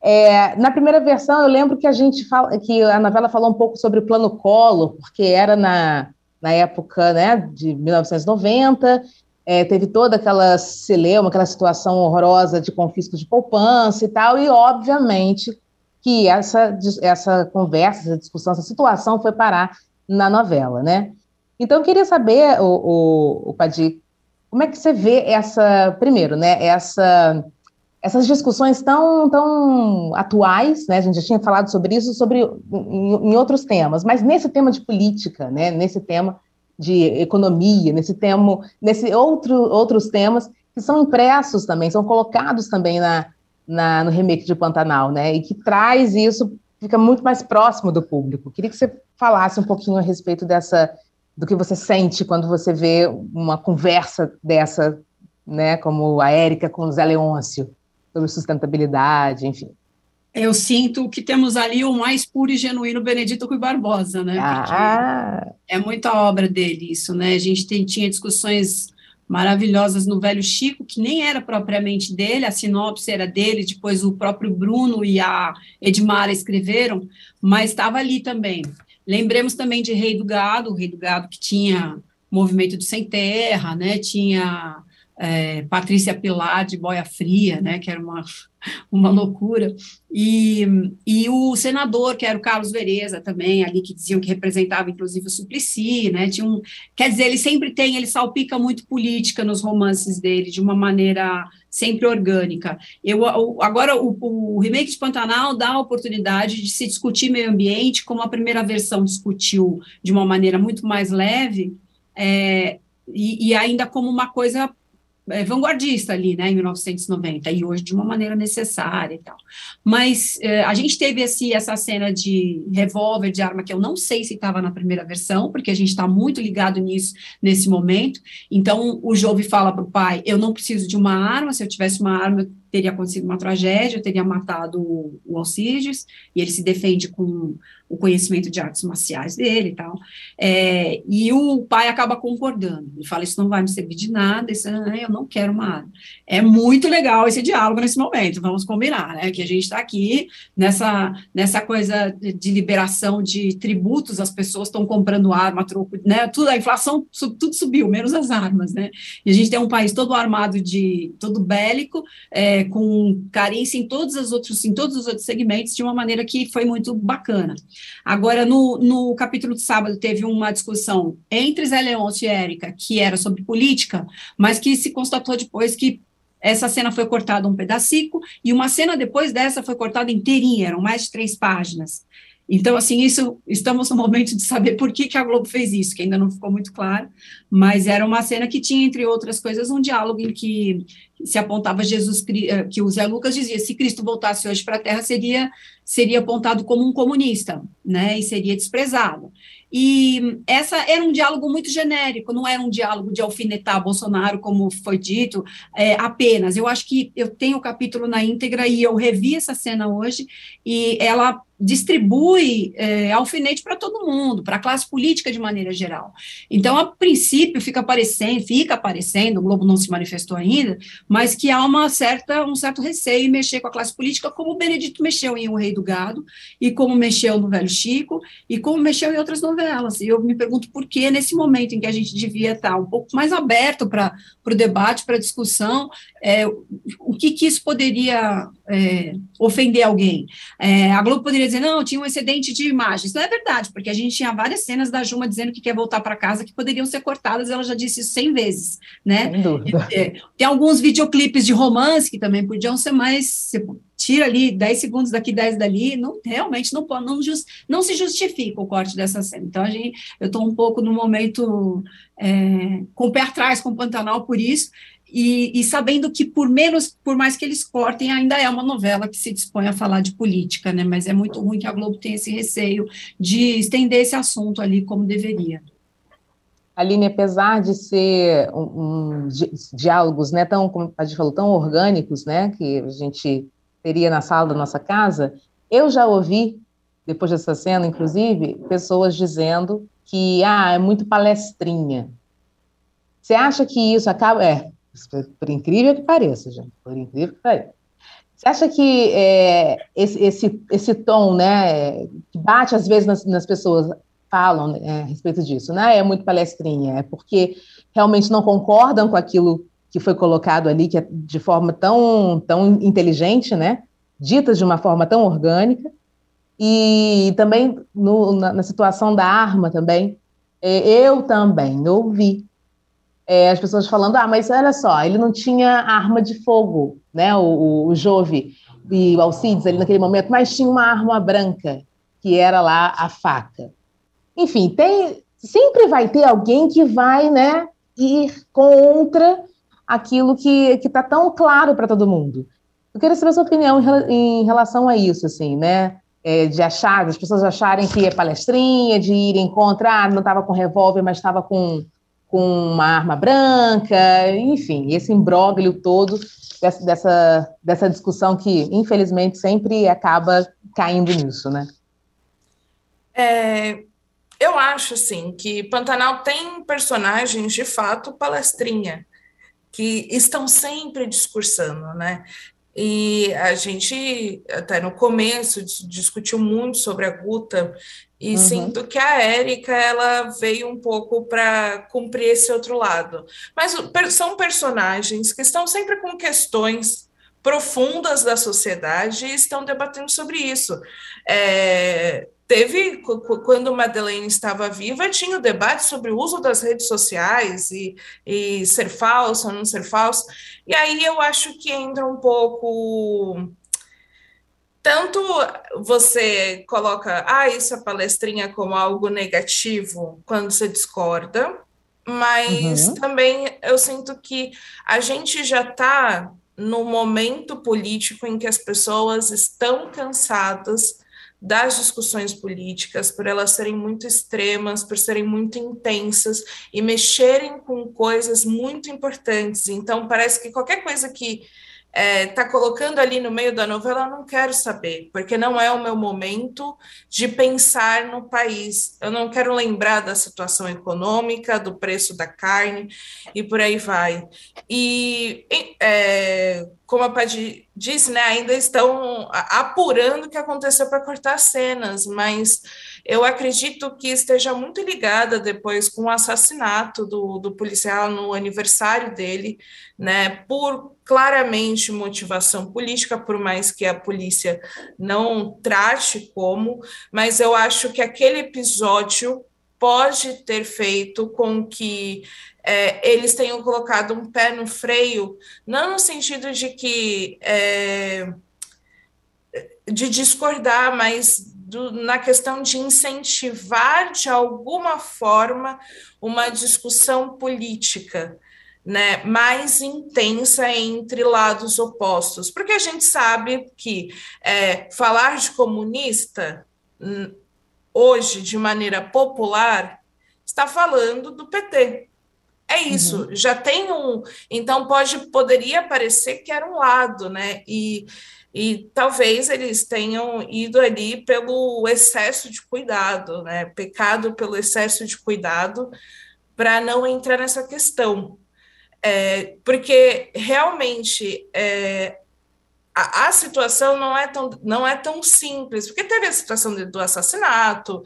S1: É, na primeira versão, eu lembro que a gente fala, que a novela falou um pouco sobre o plano Collor, porque era na, na época né, de 1990, é, teve toda aquela celeuma, aquela situação horrorosa de confisco de poupança e tal, e obviamente que essa, essa conversa, essa discussão, essa situação foi parar na novela, né? Então, eu queria saber, o, o, o Padir, como é que você vê essa, primeiro, né, essa, essas discussões tão, tão atuais, né, a gente já tinha falado sobre isso, sobre, em, em outros temas, mas nesse tema de política, né, nesse tema de economia, nesse tema, nesse outro, outros temas que são impressos também, são colocados também na, na, no remake de Pantanal, né? E que traz isso, fica muito mais próximo do público. Queria que você falasse um pouquinho a respeito dessa, do que você sente quando você vê uma conversa dessa, né? Como a Érica com o Zé Leôncio, sobre sustentabilidade, enfim.
S3: Eu sinto que temos ali o mais puro e genuíno Benedito Rui Barbosa, né?
S1: Ah.
S3: é muita obra dele isso, né? A gente tem, tinha discussões maravilhosas no Velho Chico, que nem era propriamente dele, a sinopse era dele, depois o próprio Bruno e a Edmara escreveram, mas estava ali também. Lembremos também de Rei do Gado, o Rei do Gado que tinha movimento de sem terra, né? Tinha é, Patrícia Pilar de Boia Fria, né, que era uma, uma loucura, e, e o senador, que era o Carlos Vereza também, ali que diziam que representava inclusive o Suplicy, né, tinha um, quer dizer, ele sempre tem, ele salpica muito política nos romances dele, de uma maneira sempre orgânica. Eu, agora, o, o remake de Pantanal dá a oportunidade de se discutir meio ambiente, como a primeira versão discutiu de uma maneira muito mais leve, é, e, e, ainda como uma coisa é, vanguardista ali, né, em 1990, e hoje de uma maneira necessária e tal. Mas é, a gente teve esse, essa cena de revólver, de arma, que eu não sei se estava na primeira versão, porque a gente está muito ligado nisso nesse momento. Então, o Jove fala para o pai: eu não preciso de uma arma, se eu tivesse uma arma, eu teria acontecido uma tragédia, teria matado o, Alcides, e ele se defende com o conhecimento de artes marciais dele e tal. É, e o pai acaba concordando. Ele fala: Isso não vai me servir de nada, isso, ah, eu não quero uma arma. É muito legal esse diálogo nesse momento, vamos combinar, né? Que a gente está aqui nessa, nessa coisa de liberação de tributos, as pessoas estão comprando arma, troco, né? Tudo, a inflação, tudo subiu, menos as armas, né? E a gente tem um país todo armado de todo bélico, é, com carência em todos os outros, em todos os outros segmentos, de uma maneira que foi muito bacana. Agora, no, no capítulo de sábado, teve uma discussão entre Zé Leôncio e Érica, que era sobre política, mas que se constatou depois que essa cena foi cortada um pedacico, e uma cena depois dessa foi cortada inteirinha, eram mais de três páginas. Então, assim, isso estamos no momento de saber por que, que a Globo fez isso, que ainda não ficou muito claro, mas era uma cena que tinha, entre outras coisas, um diálogo em que se apontava Jesus, eh, que o Zé Lucas dizia, se Cristo voltasse hoje para a Terra, seria, seria apontado como um comunista, né, e seria desprezado. E essa era um diálogo muito genérico, não era um diálogo de alfinetar Bolsonaro, como foi dito, é, apenas. Eu acho que eu tenho o capítulo na íntegra e eu revi essa cena hoje, e ela distribui é, alfinete para todo mundo, para a classe política de maneira geral. Então, a princípio, fica aparecendo, fica aparecendo, o Globo não se manifestou ainda, mas que há uma certa, um certo receio em mexer com a classe política, como o Benedito mexeu em O Rei do Gado, e como mexeu no Velho Chico, e como mexeu em outras novelas. E eu me pergunto por que, nesse momento em que a gente devia estar um pouco mais aberto para o debate, para a discussão, é, o que, que isso poderia é, ofender alguém? É, a Globo poderia dizer, não, tinha um excedente de imagens. Não é verdade, porque a gente tinha várias cenas da Juma dizendo que quer voltar para casa que poderiam ser cortadas, ela já disse isso 100 vezes, né? Sem dúvida. É, tem alguns videoclipes de romance que também podiam ser mais tira ali 10 segundos daqui, 10 dali, não, realmente não, não, just, não se justifica o corte dessa cena. Então, a gente, eu estou um pouco no momento é, com o pé atrás com o Pantanal por isso, e, e, sabendo que por menos, por mais que eles cortem, ainda é uma novela que se dispõe a falar de política, né? Mas é muito ruim que a Globo tenha esse receio de estender esse assunto ali como deveria.
S1: Aline, apesar de ser um, um diálogos, né, tão, como a gente falou, tão orgânicos, né, que a gente teria na sala da nossa casa, eu já ouvi, depois dessa cena, inclusive, pessoas dizendo que, ah, é muito palestrinha. Você acha que isso acaba... É, por incrível que pareça, gente, por incrível que pareça. Você acha que é, esse, esse, esse tom, né, que bate às vezes nas, nas pessoas, falam né, a respeito disso, né, é muito palestrinha, é porque realmente não concordam com aquilo que foi colocado ali, que é de forma tão, tão inteligente, né, ditas de uma forma tão orgânica, e também no, na, na, situação da arma também, é, eu também ouvi é, as pessoas falando, ah, mas olha só, ele não tinha arma de fogo, né, o, o Jove e o Alcides ali naquele momento, mas tinha uma arma branca, que era lá a faca. Enfim, tem, sempre vai ter alguém que vai, né, ir contra aquilo que está tão claro para todo mundo. Eu queria saber a sua opinião em relação a isso, assim, né? É, de achar, as pessoas acharem que é palestrinha, de irem contra, ah, não estava com revólver, mas estava com com uma arma branca, enfim, esse imbróglio todo dessa, dessa, dessa discussão que, infelizmente, sempre acaba caindo nisso, né?
S2: É, eu acho, assim, que Pantanal tem personagens, de fato, palestrinha. que estão sempre discursando, né? E a gente, até no começo, discutiu muito sobre a Guta, e uhum. sinto que a Érica ela veio um pouco para cumprir esse outro lado. Mas são personagens que estão sempre com questões profundas da sociedade e estão debatendo sobre isso. É, teve, quando Madeleine estava viva, tinha o debate sobre o uso das redes sociais e, e ser falso ou não ser falso. E aí eu acho que entra um pouco tanto você coloca, ah, isso é palestrinha como algo negativo quando você discorda, mas uhum. também eu sinto que a gente já está no momento político em que as pessoas estão cansadas das discussões políticas, por elas serem muito extremas, por serem muito intensas e mexerem com coisas muito importantes. Então, parece que qualquer coisa que está é, tá colocando ali no meio da novela, eu não quero saber, porque não é o meu momento de pensar no país. Eu não quero lembrar da situação econômica, do preço da carne e por aí vai. E é, como a Padi disse, né, ainda estão apurando o que aconteceu para cortar cenas, mas eu acredito que esteja muito ligada depois com o assassinato do, do policial no aniversário dele, né, por claramente motivação política, por mais que a polícia não trate como, mas eu acho que aquele episódio pode ter feito com que é, eles tenham colocado um pé no freio, não no sentido de que é, de discordar, mas do, na questão de incentivar de alguma forma uma discussão política. Né, mais intensa entre lados opostos, porque a gente sabe que é, falar de comunista hoje de maneira popular está falando do PT. É isso, uhum. já tem um. Então pode poderia parecer que era um lado, né? E e talvez eles tenham ido ali pelo excesso de cuidado, né? Pecado pelo excesso de cuidado para não entrar nessa questão. É, porque realmente é, a, a, situação não é, tão, não é tão simples, porque teve a situação do assassinato,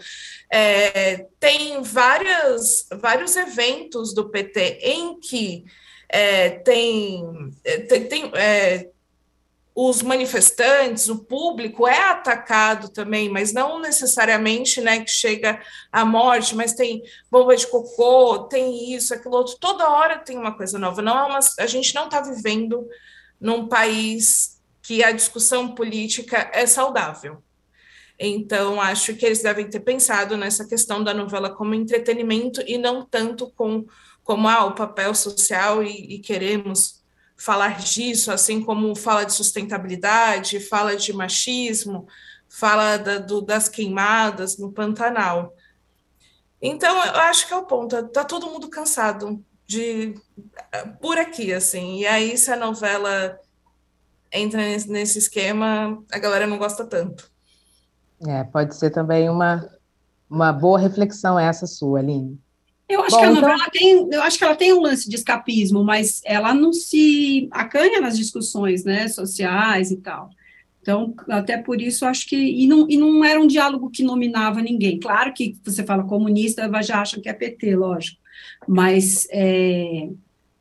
S2: é, tem várias, vários eventos do PT em que é, tem, é, tem, tem é, os manifestantes, o público é atacado também, mas não necessariamente né, que chega à morte, mas tem bomba de cocô, tem isso, aquilo outro, toda hora tem uma coisa nova. Não é uma, a gente não está vivendo num país que a discussão política é saudável. Então, acho que eles devem ter pensado nessa questão da novela como entretenimento e não tanto com, como ah, o papel social e, e queremos falar disso, assim como fala de sustentabilidade, fala de machismo, fala da, do, das queimadas no Pantanal. Então, eu acho que é o ponto, tá todo mundo cansado de por aqui, assim, e aí se a novela entra nesse, nesse esquema, a galera não gosta tanto.
S1: É, pode ser também uma, uma boa reflexão essa sua, Aline.
S3: Eu acho Bom, que a novela então... tem, eu acho que ela tem um lance de escapismo, mas ela não se acanha nas discussões, né, sociais e tal. Então, até por isso, acho que. E não, e não era um diálogo que nominava ninguém. Claro que você fala comunista, já acham que é PT, lógico. Mas é,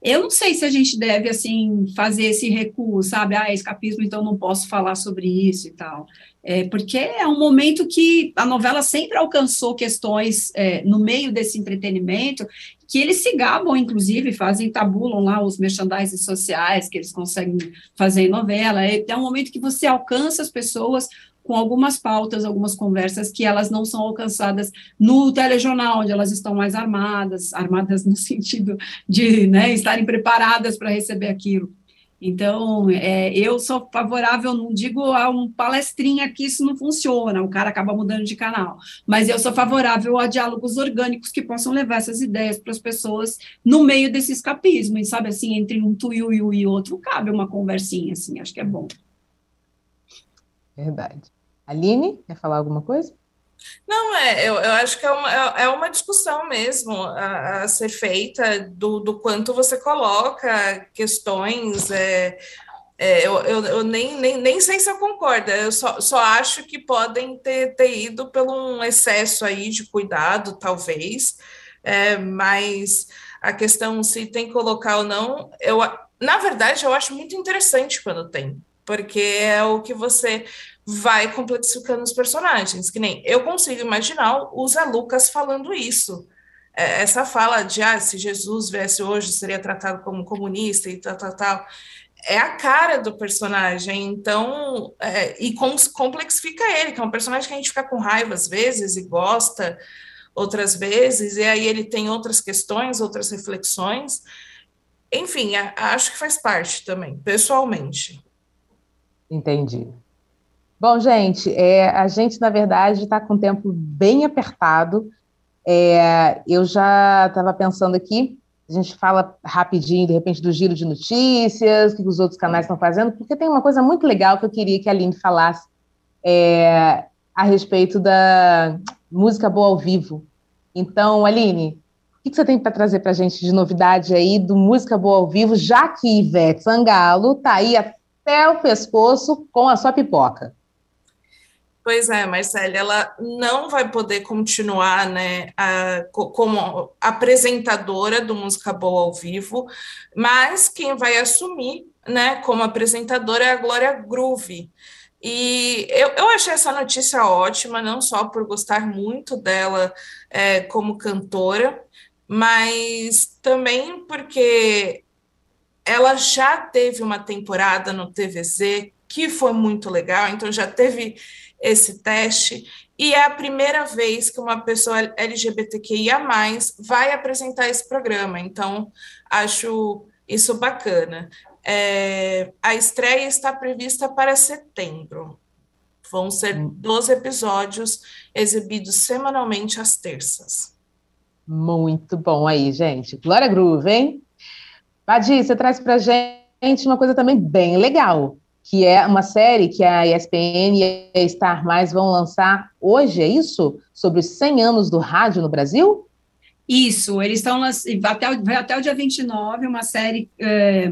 S3: eu não sei se a gente deve, assim, fazer esse recuo, sabe? Ah, escapismo, então não posso falar sobre isso e tal. É, porque é um momento que a novela sempre alcançou questões é, no meio desse entretenimento que eles se gabam, inclusive, fazem, tabulam lá os merchandises sociais que eles conseguem fazer em novela. É, é um momento que você alcança as pessoas com algumas pautas, algumas conversas que elas não são alcançadas no telejornal, onde elas estão mais armadas, armadas no sentido de né, estarem preparadas para receber aquilo. Então, é, eu sou favorável, não digo a um palestrinha que isso não funciona, o cara acaba mudando de canal, mas eu sou favorável a diálogos orgânicos que possam levar essas ideias para as pessoas no meio desse escapismo, e sabe assim, entre um tuiuiu e outro, cabe uma conversinha, assim, acho que é bom.
S1: Verdade. Aline, quer falar alguma coisa?
S2: Não, é, eu, eu acho que é uma, é, é uma discussão mesmo a, a ser feita do, do quanto você coloca questões. É, é, eu, eu, eu, nem, nem, nem sei se eu concordo, eu só, só acho que podem ter, ter ido por um excesso aí de cuidado, talvez, é, mas a questão se tem que colocar ou não, eu, na verdade, eu acho muito interessante quando tem, porque é o que você vai complexificando os personagens, que nem eu consigo imaginar o Zé Lucas falando isso. É, essa fala de ah, se Jesus viesse hoje, seria tratado como comunista e tal, tal, tal. É a cara do personagem, então, é, e complexifica ele, que é um personagem que a gente fica com raiva às vezes e gosta outras vezes, e aí ele tem outras questões, outras reflexões. Enfim, acho que faz parte também, pessoalmente.
S1: Entendi. Bom, gente, é, a gente, na verdade, está com o tempo bem apertado. É, eu já estava pensando aqui, a gente fala rapidinho, de repente, do giro de notícias, o que os outros canais estão fazendo, porque tem uma coisa muito legal que eu queria que a Aline falasse é, a respeito da música boa ao vivo. Então, Aline, o que você tem para trazer para a gente de novidade aí do Música Boa ao Vivo, já que Ivete Sangalo está aí até o pescoço com a sua pipoca?
S2: Pois é, Marcela, ela não vai poder continuar né, a, como apresentadora do Música Boa ao Vivo, mas quem vai assumir né, como apresentadora é a Glória Groove. E eu, eu achei essa notícia ótima, não só por gostar muito dela é, como cantora, mas também porque ela já teve uma temporada no TVZ que foi muito legal, então já teve esse teste, e é a primeira vez que uma pessoa LGBTQIA vai apresentar esse programa, então acho isso bacana. É, a estreia está prevista para setembro. Vão ser 12 hum. episódios exibidos semanalmente às terças.
S1: Muito bom aí, gente. Glória Groove, hein? Badi, você traz para gente uma coisa também bem legal que é uma série que a ESPN e a Star Mais vão lançar hoje, é isso? Sobre os 100 anos do rádio no Brasil?
S3: Isso, eles estão até, até o dia 29, uma série. É,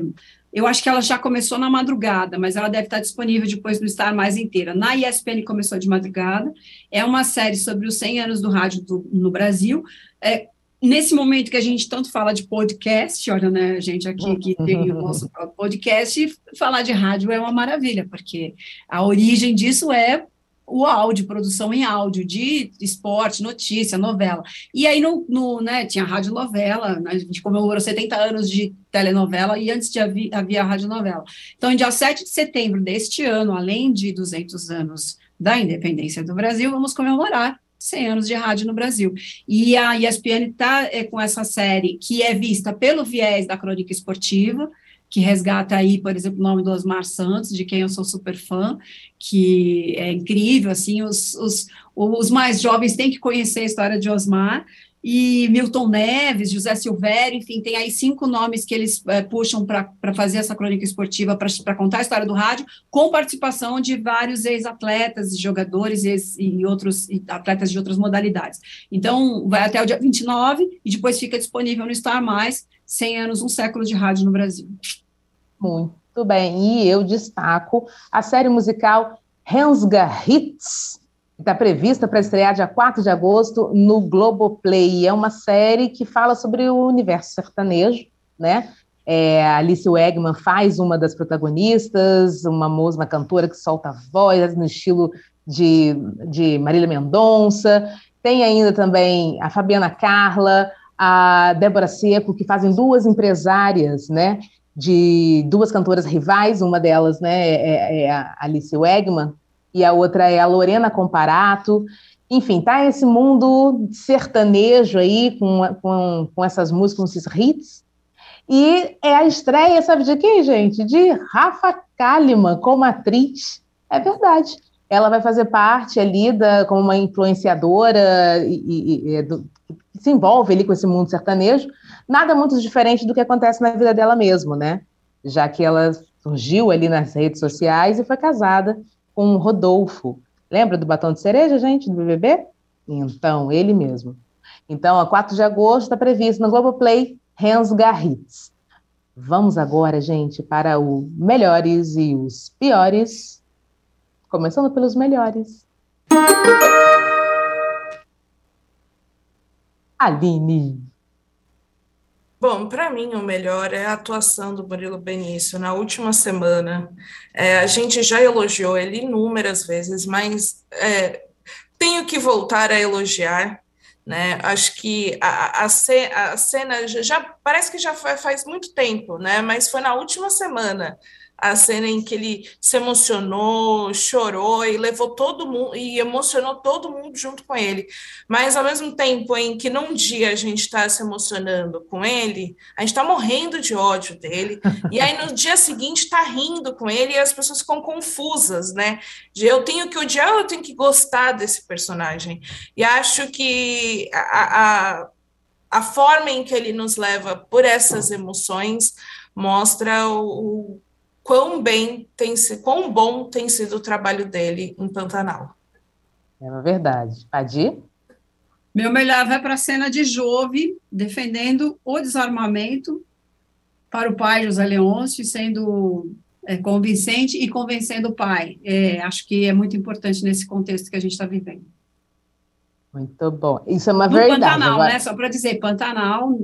S3: eu acho que ela já começou na madrugada, mas ela deve estar disponível depois no Star Mais inteira. Na ESPN começou de madrugada. É uma série sobre os 100 anos do rádio do, no Brasil. É, nesse momento que a gente tanto fala de podcast, olha, né, a gente aqui que tem o nosso podcast, falar de rádio é uma maravilha, porque a origem disso é o áudio, produção em áudio, de esporte, notícia, novela. E aí, no, no né, tinha rádio novela, né, a gente comemorou 70 anos de telenovela, e antes de havia, havia rádio novela. Então, em dia 7 de setembro deste ano, além de 200 anos da independência do Brasil, vamos comemorar 100 anos de rádio no Brasil. E a ESPN está é, com essa série que é vista pelo viés da crônica esportiva, que resgata aí, por exemplo, o nome do Osmar Santos, de quem eu sou super fã, que é incrível, assim, os, os, os mais jovens têm que conhecer a história de Osmar, e Milton Neves, José Silvério, enfim, tem aí cinco nomes que eles é, puxam para fazer essa crônica esportiva, para contar a história do rádio, com participação de vários ex-atletas, jogadores ex, e outros e atletas de outras modalidades. Então, vai até o dia 29 e depois fica disponível no Star Mais, 100 anos, um século de rádio no Brasil.
S1: Muito bem, e eu destaco a série musical Hensga Hits, Está prevista para estrear dia 4 de agosto no Globoplay. É uma série que fala sobre o universo sertanejo, né? É, Alice Wegman faz uma das protagonistas, uma moça, uma cantora que solta voz no estilo de, de Marília Mendonça. Tem ainda também a Fabiana Carla, a Débora Seco, que fazem duas empresárias, né? De duas cantoras rivais, uma delas né, é, é a Alice Wegman, e a outra é a Lorena Comparato. Enfim, tá esse mundo sertanejo aí, com, com, com essas músicas, com esses hits. E é a estreia, sabe de quem, gente? De Rafa Kalimann como atriz. É verdade. Ela vai fazer parte ali da, como uma influenciadora e, e, e do, que se envolve ali com esse mundo sertanejo. Nada muito diferente do que acontece na vida dela mesmo, né? Já que ela surgiu ali nas redes sociais e foi casada com o Rodolfo. Lembra do batom de cereja, gente, do BBB? Então, ele mesmo. Então, a 4 de agosto está previsto no Globoplay Hans Garritz. Vamos agora, gente, para o melhores e os piores. Começando pelos melhores. Aline.
S2: Bom, para mim o melhor é a atuação do Murilo Benício na última semana. É, a gente já elogiou ele inúmeras vezes, mas é, tenho que voltar a elogiar. Né? Acho que a, a, a cena já parece que já faz muito tempo, né? Mas foi na última semana a cena em que ele se emocionou, chorou e levou todo mundo e emocionou todo mundo junto com ele. Mas ao mesmo tempo em que num dia a gente está se emocionando com ele, a gente está morrendo de ódio dele, e aí no dia seguinte está rindo com ele e as pessoas ficam confusas, né? De eu tenho que odiar, eu tenho que gostar desse personagem. E acho que a, a, a forma em que ele nos leva por essas emoções mostra o, o quão bem tem sido, quão bom tem sido o trabalho dele em Pantanal.
S1: É uma verdade. Adi?
S3: Meu melhor vai para a cena de Jove defendendo o desarmamento para o pai José Leôncio, sendo é, convincente e convencendo o pai. É, acho que é muito importante nesse contexto que a gente está vivendo.
S1: Muito bom. Isso é uma no verdade.
S3: Pantanal, Agora... né? Só para dizer, Pantanal,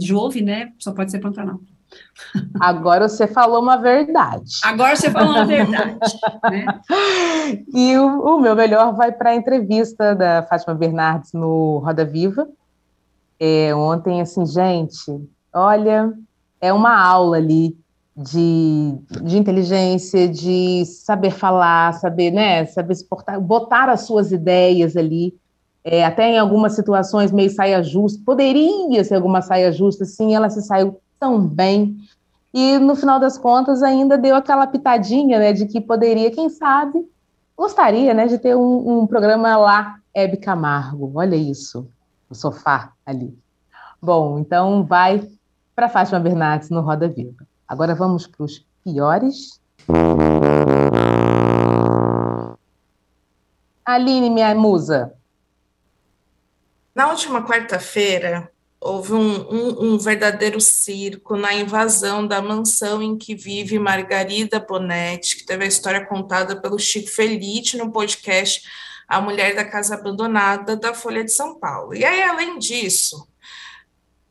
S3: Jove, né? Só pode ser Pantanal.
S1: Agora você falou uma verdade.
S3: Agora você falou uma verdade. né?
S1: E o, o, meu melhor vai para a entrevista da Fátima Bernardes no Roda Viva. É, ontem, assim, gente, olha, é uma aula ali de, de inteligência, de saber falar, saber, né, saber se portar, botar as suas ideias ali. É, até em algumas situações meio saia justa, poderia ser alguma saia justa, sim, ela se saiu tão bem. E no final das contas ainda deu aquela pitadinha, né, de que poderia, quem sabe, gostaria, né, de ter um, um programa lá, Hebe Camargo. Olha isso, o sofá ali. Bom, então vai para Fátima Bernardes no Roda Viva. Agora vamos para os piores. Aline, minha musa.
S2: Na última quarta-feira, houve um, um, um, verdadeiro circo na invasão da mansão em que vive Margarida Bonetti, que teve a história contada pelo Chico Felite no podcast A Mulher da Casa Abandonada, da Folha de São Paulo. E aí, além disso,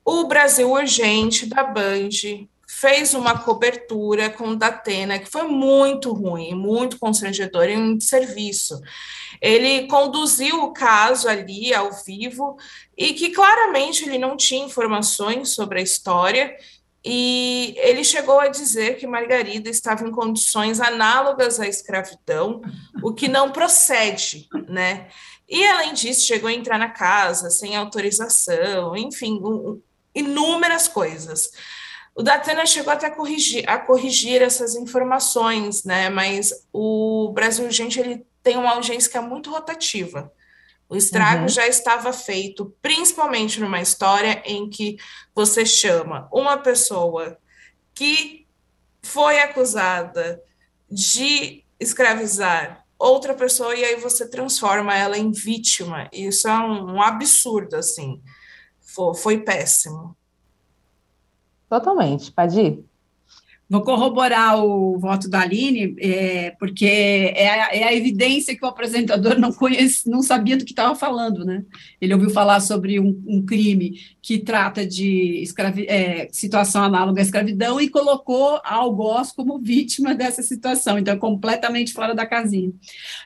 S2: o Brasil Urgente, da Band, fez uma cobertura com Datena, que foi muito ruim, muito constrangedor em um serviço. Ele conduziu o caso ali ao vivo e que claramente ele não tinha informações sobre a história e ele chegou a dizer que Margarida estava em condições análogas à escravidão, o que não procede, né? E além disso, chegou a entrar na casa sem autorização, enfim, inúmeras coisas. O Datena chegou até a corrigir, a corrigir essas informações, né? Mas o Brasil Urgente ele tem uma audiência que é muito rotativa. O estrago uhum. já estava feito, principalmente numa história em que você chama uma pessoa que foi acusada de escravizar outra pessoa e aí você transforma ela em vítima. Isso é um, um absurdo, assim. Foi, foi péssimo.
S1: Totalmente. Padir?
S3: Vou corroborar o voto da Aline, é, porque é a, é a, evidência que o apresentador não conhece, não sabia do que estava falando, né? Ele ouviu falar sobre um, um crime que trata de escravi, é, situação análoga à escravidão e colocou algoz como vítima dessa situação, então é completamente fora da casinha.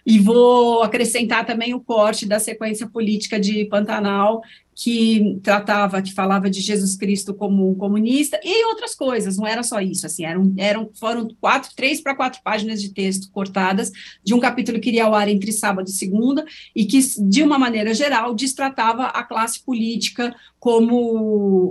S3: E vou acrescentar também o corte da sequência política de Pantanal, que tratava, que falava de Jesus Cristo como um comunista e outras coisas, não era só isso, assim, eram, eram foram quatro, três para quatro páginas de texto cortadas de um capítulo que iria ao ar entre sábado e segunda e que, de uma maneira geral, destratava a classe política como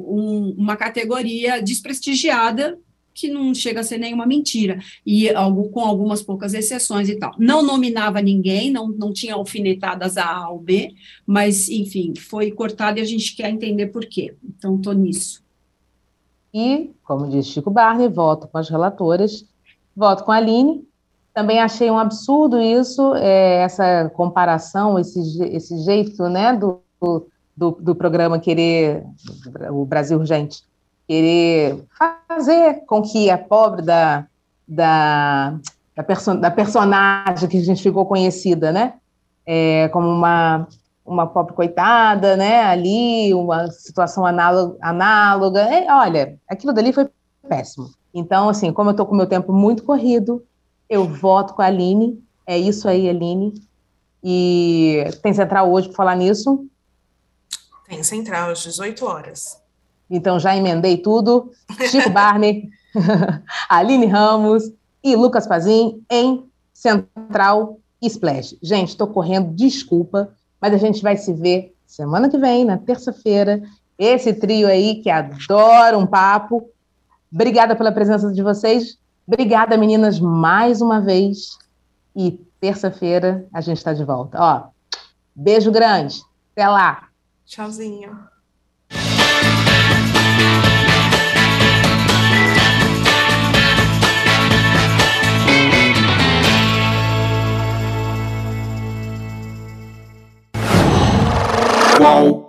S3: um, uma categoria desprestigiada que não chega a ser nenhuma mentira, e algo, com algumas poucas exceções e tal. Não nominava ninguém, não, não tinha alfinetadas a A ou B, mas, enfim, foi cortado e a gente quer entender por quê. Então, estou nisso.
S1: E, como diz Chico Barney, voto com as relatoras, voto com a Aline, Também achei um absurdo isso, é, essa comparação, esse, esse jeito né, do, do, do programa querer, o Brasil Urgente, querer fazer com que a pobre da, da, da, perso da personagem que a gente ficou conhecida, né? É, como uma, uma pobre coitada, né? Ali, uma situação análoga. análoga. É, olha, aquilo dali foi péssimo. Então, assim, como eu estou com meu tempo muito corrido, eu voto com a Aline. É isso aí, Aline. E tem central hoje para falar nisso?
S2: Tem central às 18 horas.
S1: Então já emendei tudo. Chico Barney, Aline Ramos e Lucas Pazin em Central Splash. Gente, estou correndo, desculpa, mas a gente vai se ver semana que vem, na terça-feira. Esse trio aí que adora um papo. Obrigada pela presença de vocês. Obrigada, meninas, mais uma vez. E terça-feira a gente está de volta. Ó, beijo grande. Até lá.
S2: Tchauzinho. whoa.